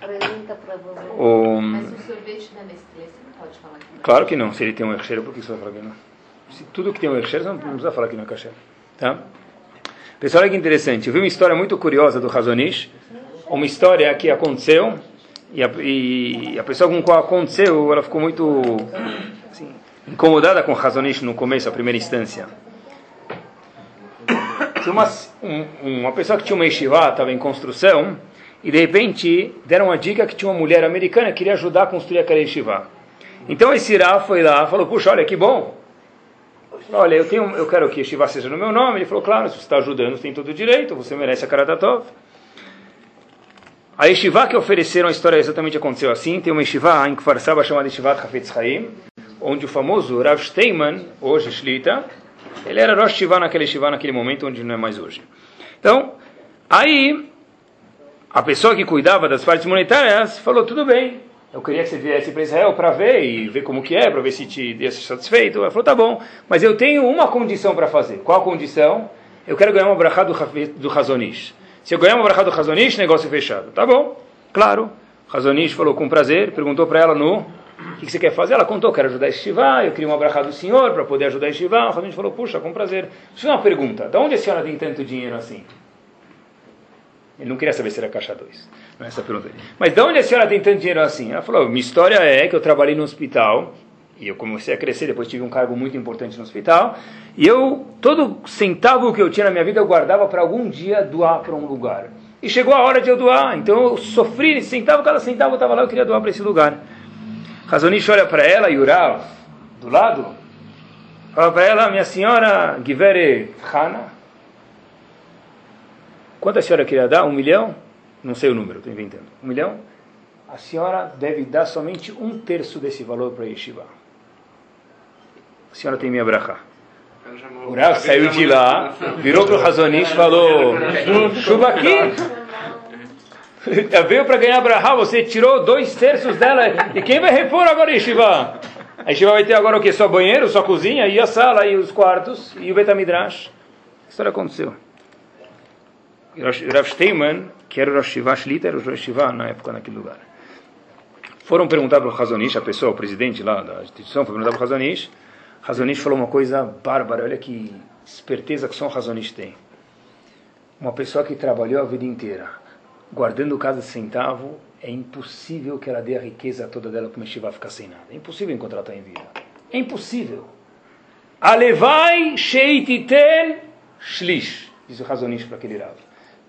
Pergunta para vovô. O... Mas o sorvete da Nestlé, você não pode falar que não. Claro que não. Se ele tem um ercheiro, por que você vai falar que não? Se tudo que tem um ercheiro, você não precisa falar que não é kasher. Tá? Pessoal, olha que interessante. Eu vi uma história muito curiosa do Razonish. Uma história que aconteceu. E a, e a pessoa com qual aconteceu, ela ficou muito assim, incomodada com o Razonish no começo, a primeira instância. Tinha uma, um, uma pessoa que tinha uma yeshiva, estava em construção, e de repente deram uma dica que tinha uma mulher americana que queria ajudar a construir aquela yeshiva. Então esse Irá foi lá falou, puxa, olha que bom. Olha, eu, tenho, eu quero que yeshiva seja no meu nome. Ele falou, claro, se você está ajudando, você tem todo o direito, você merece a Karatatov. A yeshiva que ofereceram, a história exatamente aconteceu assim. Tem uma yeshiva em Kfar Saba chamada Yeshivat Hafetz Haim, onde o famoso Rav Steinman, hoje Shlita, ele era Rosh Shiva naquele Shiva naquele momento, onde não é mais hoje. Então, aí, a pessoa que cuidava das partes monetárias falou, tudo bem, eu queria que você viesse para Israel para ver e ver como que é, para ver se te deixa satisfeito. Ela falou, tá bom, mas eu tenho uma condição para fazer. Qual condição? Eu quero ganhar uma brachá do, do. Se eu ganhar uma brachá do Razonish, negócio fechado. Tá bom, claro. Razonish falou com prazer, perguntou para ela no o que, você quer fazer? Ela contou, quero ajudar a Estivá, eu queria uma brachá do senhor para poder ajudar a Estivá. O gente falou, puxa, com prazer. Deixa eu uma pergunta, de onde a senhora tem tanto dinheiro assim? Ele não queria saber se era caixa 2. Não é essa pergunta. Mas de onde a senhora tem tanto dinheiro assim? Ela falou, minha história é que eu trabalhei no hospital, e eu comecei a crescer, depois tive um cargo muito importante no hospital, e eu, todo centavo que eu tinha na minha vida, eu guardava para algum dia doar para um lugar. E chegou a hora de eu doar, então eu sofri, centavo, cada centavo eu estava lá, eu queria doar para esse lugar. Razonish olha para ela e Urav, do lado, fala para ela, minha senhora Givere Hana, quanto a senhora queria dar? Um milhão? Não sei o número, estou inventando. Um milhão? A senhora deve dar somente um terço desse valor para Yeshiva. A senhora tem minha brachá. O Rav saiu de lá, virou para o Razonish e falou, chuva aqui. Veio para ganhar Brahá, você tirou dois terços dela. E quem vai repor agora a Yeshiva? A Yeshiva vai ter agora o que? Só banheiro, só cozinha, e a sala, e os quartos, e o Betamidrash. A história aconteceu. Rav Steinman, que era o Rosh Shiva era o Rosh Shiva na época, naquele lugar. Foram perguntar para o Hazonish, a pessoa, o presidente lá da instituição, foi perguntar para o Hazonish. Hazonish falou uma coisa bárbara, olha que esperteza que só o Hazonish tem. Uma pessoa que trabalhou a vida inteira, guardando cada centavo, é impossível que ela dê a riqueza toda dela para o Meshivá ficar sem nada. É impossível enquanto ela em vida. É impossível. Alevai sheititen shlish, diz o Razonish para aquele Rav.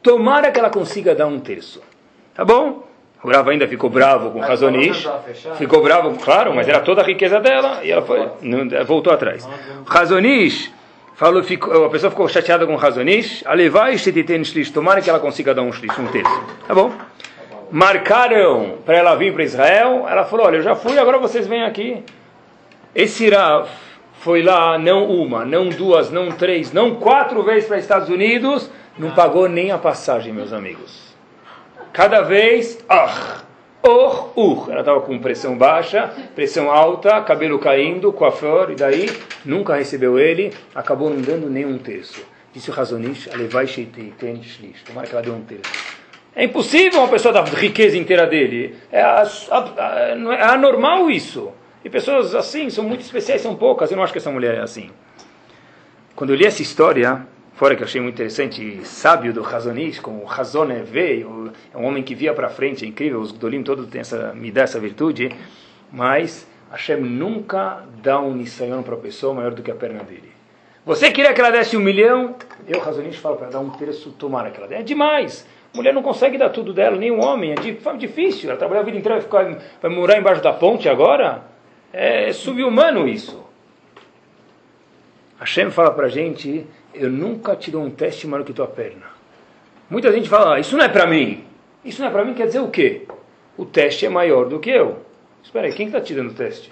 Tomara que ela consiga dar um terço. Tá bom? O Rav ainda ficou bravo com o Razonish. Ficou bravo, claro, mas era toda a riqueza dela e ela foi, voltou atrás. Razonish falou, ficou, a pessoa ficou chateada com o Razonish, tomara que ela consiga dar um shlish, um terço. Tá bom? Marcaram para ela vir para Israel, ela falou, olha, eu já fui, agora vocês vêm aqui. Esse Rav foi lá, não uma, não duas, não três, não quatro vezes para Estados Unidos, não pagou nem a passagem, meus amigos. Cada vez, ah, Or, ur. Ela estava com pressão baixa, pressão alta, cabelo caindo, coiffeur, e daí nunca recebeu ele, acabou não dando nem um terço. Disse o Razonish, Alevai Sheitei, Ten Shlish. Tomara que ela deu um terço. É impossível uma pessoa dar riqueza inteira dele. É, a, é anormal isso. E pessoas assim são muito especiais, são poucas. Eu não acho que essa mulher é assim. Quando eu li essa história, fora que eu achei muito interessante, sábio do Razonish, como o Razone veio, é um homem que via para frente, é incrível, os Gdolim todos têm essa, me dá essa virtude, mas Hashem nunca dá um nisayon para a pessoa maior do que a perna dele. Você queria que ela desse um milhão? Eu, Razonish, falo para dar um terço, tomara que ela dê. É demais. Mulher não consegue dar tudo dela, nem um homem, é difícil. Ela trabalhou a vida inteira, vai, vai morar embaixo da ponte agora? É subhumano isso. Hashem fala para a gente eu nunca te dou um teste maior que tua perna. Muita gente fala, ah, isso não é para mim. Isso não é para mim quer dizer o quê? O teste é maior do que eu. Espera aí, quem está te dando o teste?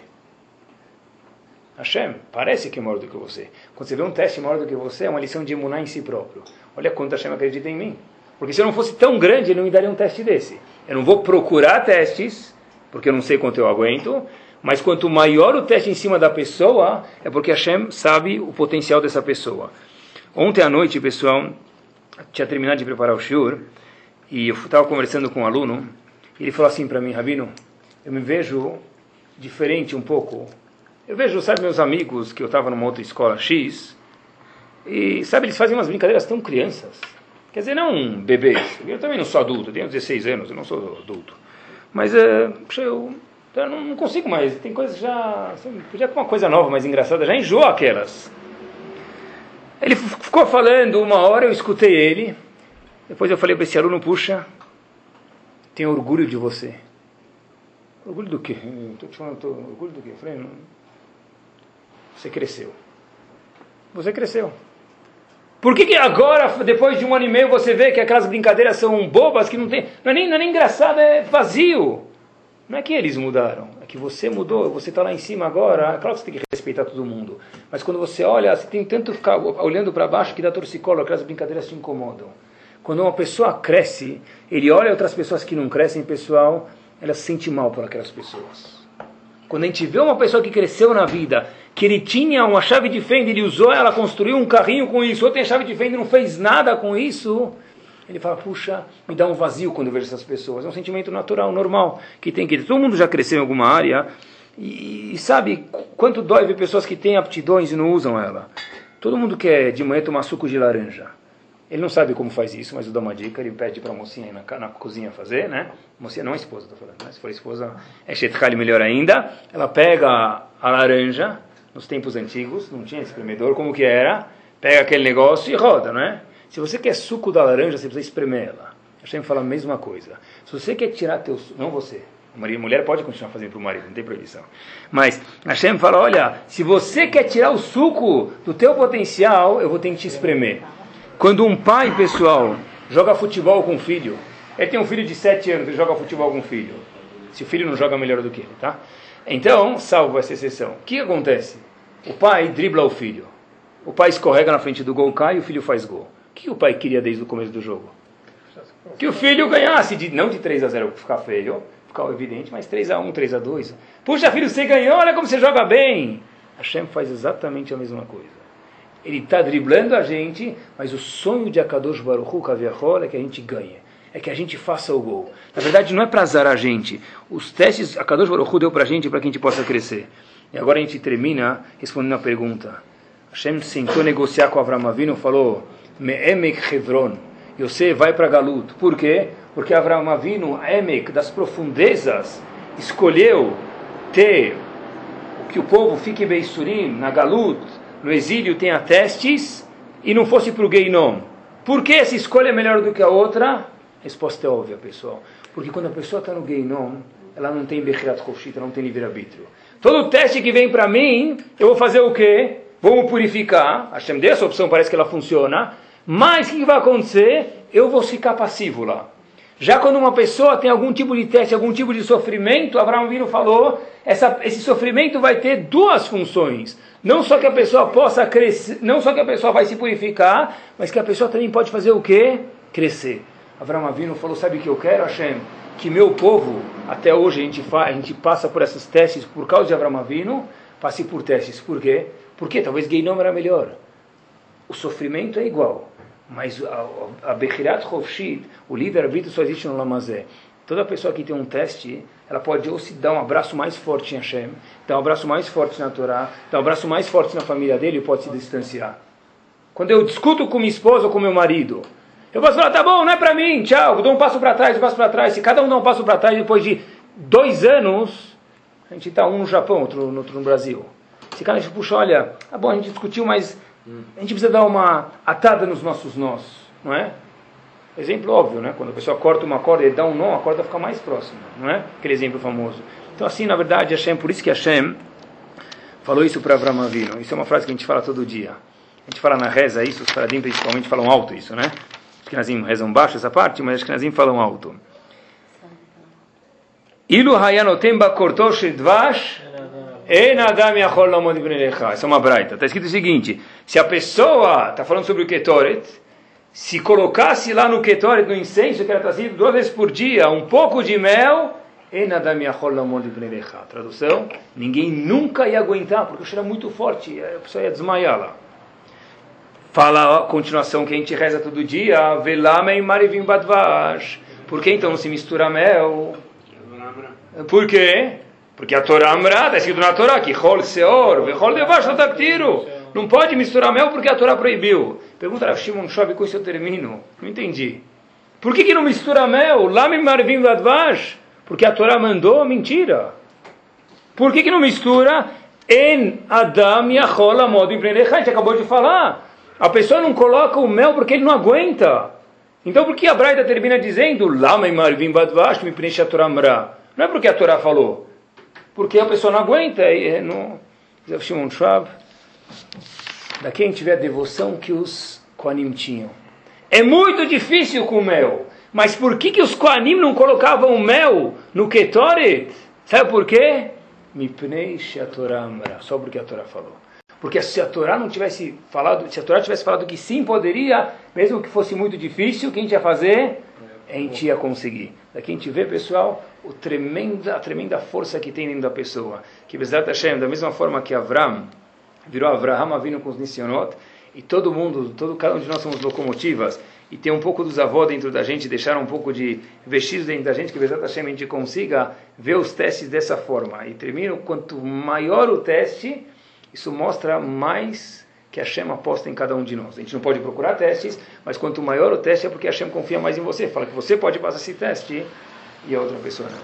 Hashem, parece que é maior do que você. Quando você vê um teste maior do que você, é uma lição de imunar em si próprio. Olha quanto Hashem acredita em mim. Porque se eu não fosse tão grande, ele não me daria um teste desse. Eu não vou procurar testes, porque eu não sei quanto eu aguento, mas quanto maior o teste em cima da pessoa, é porque Hashem sabe o potencial dessa pessoa. Ontem à noite, pessoal, tinha terminado de preparar o shiur e eu estava conversando com um aluno ele falou assim para mim, Rabino, eu me vejo diferente um pouco. Eu vejo, sabe, meus amigos que eu estava numa outra escola X e, sabe, eles fazem umas brincadeiras tão crianças. Quer dizer, não bebês. Eu também não sou adulto, tenho 16 anos, eu não sou adulto. Mas é, eu, eu não consigo mais, tem coisas já. Podia ter uma coisa nova, mais engraçada, já enjoa aquelas. Ele ficou falando uma hora, eu escutei ele. Depois eu falei para esse aluno, puxa, tenho orgulho de você. Orgulho do quê? Estou te falando, tô, orgulho do quê? Eu falei, não. você cresceu. Você cresceu. Por que, que agora, depois de um ano e meio, você vê que aquelas brincadeiras são bobas, que não tem. Não é nem, não é nem engraçado, é vazio. Não é que eles mudaram, é que você mudou, você está lá em cima agora. Claro que você tem que respeitar todo mundo. Mas quando você olha, você tem tanto ficar olhando para baixo que dá torcicolo, aquelas brincadeiras te incomodam. Quando uma pessoa cresce, ele olha outras pessoas que não crescem, pessoal, ela se sente mal por aquelas pessoas. Quando a gente vê uma pessoa que cresceu na vida, que ele tinha uma chave de fenda, ele usou ela, construiu um carrinho com isso, outro tem chave de fenda e não fez nada com isso, ele fala, puxa, me dá um vazio quando eu vejo essas pessoas. É um sentimento natural, normal, que tem que ter. Todo mundo já cresceu em alguma área e, e sabe quanto dói ver pessoas que têm aptidões e não usam ela. Todo mundo quer de manhã tomar suco de laranja. Ele não sabe como faz isso, mas eu dou uma dica, ele pede para a mocinha na, na, cozinha fazer, né? Mocinha, não a esposa, estou falando, né? se for esposa, é shetkali melhor ainda. Ela pega a laranja, nos tempos antigos, não tinha espremedor, como que era? Pega aquele negócio e roda, não é? Se você quer suco da laranja, você precisa espremer ela. Hashem fala a mesma coisa. Se você quer tirar teu não você, a mulher pode continuar fazendo para o marido, não tem proibição. Mas Hashem fala, olha, se você quer tirar o suco do teu potencial, eu vou ter que te espremer. Quando um pai, pessoal, joga futebol com o filho, ele tem um filho de 7 anos, ele joga futebol com o filho. Se o filho não joga melhor do que ele, tá? Então, salvo essa exceção. O que acontece? O pai dribla o filho. O pai escorrega na frente do gol, cai e o filho faz gol. O que o pai queria desde o começo do jogo? Que o filho ganhasse, de, não de 3 a 0, ficar feio, ficar evidente, mas 3 a 1, 3 a 2. Puxa, filho, você ganhou, olha como você joga bem. Hashem faz exatamente a mesma coisa. Ele está driblando a gente, mas o sonho de Akadosh Baruch Hu, Kaviachol, é que a gente ganhe. É que a gente faça o gol. Na verdade, não é para azar a gente. Os testes Akadosh Baruch Hu deu para a gente para que a gente possa crescer. E agora a gente termina respondendo a pergunta. Hashem sentou negociar com Avram Avinu, falou, Me'emek Hebron. Você vai para Galut. Por quê? Porque Avram Avinu, Emek, das profundezas, escolheu ter que o povo fique Beisurim, na Galut, no exílio tenha testes e não fosse para o Geinom. Por que essa escolha é melhor do que a outra? Resposta é óbvia, pessoal. Porque quando a pessoa está no Geinom, ela não tem Bechirat Koshit, ela não tem livre-arbítrio. Todo teste que vem para mim, eu vou fazer o quê? Vamos purificar. Hashem deu essa opção, parece que ela funciona. Mas o que vai acontecer? Eu vou ficar passivo lá. Já quando uma pessoa tem algum tipo de teste, algum tipo de sofrimento, Abraão Vino falou, essa, esse sofrimento vai ter duas funções. Não só que a pessoa possa crescer, não só que a pessoa vai se purificar, mas que a pessoa também pode fazer o quê? Crescer. Abraão Avino falou, sabe o que eu quero, Hashem? Que meu povo, até hoje a gente, fa, a gente passa por esses testes por causa de Abraão Avino, passe por testes. Por quê? Porque talvez Geinom era melhor. O sofrimento é igual, mas a, a Bechirat Hovshit, o livre-arbítrio só existe no Lamazé. Toda pessoa que tem um teste, ela pode ou se dar um abraço mais forte em Hashem, dar um abraço mais forte na Torá, dar um abraço mais forte na família dele, e pode se distanciar. Quando eu discuto com minha esposa ou com meu marido, eu posso falar, tá bom, não é para mim, tchau, dou um passo para trás, um passo para trás. Se cada um dá um passo para trás, depois de dois anos, a gente está um no Japão, outro, outro no Brasil. Se cada um puxa, olha, tá bom, a gente discutiu, mas a gente precisa dar uma atada nos nossos nós, não é? Exemplo óbvio, né? Quando a pessoa corta uma corda e dá um nó, a corda fica mais próxima, não é? Aquele exemplo famoso. Então, assim, na verdade, Hashem, por isso que Hashem falou isso para Avinu. Isso é uma frase que a gente fala todo dia. A gente fala na reza isso, os paradim principalmente falam alto isso, né? Os que nazim rezam baixo essa parte, mas os que nazim falam alto. Ilu hayanotem bakortosh dvash essa é uma braita. Está escrito o seguinte: se a pessoa está falando sobre o Ketoret, se colocasse lá no Ketoret, no incenso que era trazido duas vezes por dia, um pouco de mel, tradução, ninguém nunca ia aguentar, porque o cheiro é muito forte, a pessoa ia desmaiar lá. Fala a continuação que a gente reza todo dia, Por que então não se mistura mel? Por quê? Porque a Torá Amra, está escrito na Torá que Hol Seor, Vehol Devash Taktiru. Não pode misturar mel porque a Torá proibiu. Pergunta a Shimon Shov, com isso eu termino. Não entendi. Por que, que não mistura mel? Lame Marvim Vadvash? Porque a Torá mandou? Mentira. Por que, que não mistura? En Adam Yachol Amod A gente acabou de falar. A pessoa não coloca o mel porque ele não aguenta. Então por que a Braita termina dizendo Lama Marvim Badvash me a Torá Não é porque a Torá falou. Porque a pessoa não aguenta. E não... Shimon Schwab. Daqui a gente vê a devoção que os Koanim tinham. É muito difícil com mel. Mas por que, que os Koanim não colocavam mel no Ketoret? Sabe por quê? Mipnei Torá Só porque a Torá falou. Porque se a Torá não tivesse falado, se a Torá tivesse falado que sim poderia, mesmo que fosse muito difícil, o que a gente ia fazer? A gente ia conseguir. Daqui a gente vê, pessoal, o tremenda, a tremenda força que tem dentro da pessoa. Que Bezat Hashem, da mesma forma que Avram virou Avraham vindo com os Nissionot, e todo mundo, todo cada um de nós somos locomotivas, e tem um pouco dos avós dentro da gente, deixar um pouco de vestígios dentro da gente, que Bezat Hashem a gente consiga ver os testes dessa forma. E termino, quanto maior o teste, isso mostra mais que a Hashem aposta em cada um de nós. A gente não pode procurar testes, mas quanto maior o teste é porque a Hashem confia mais em você. Fala que você pode passar esse teste e a outra pessoa não.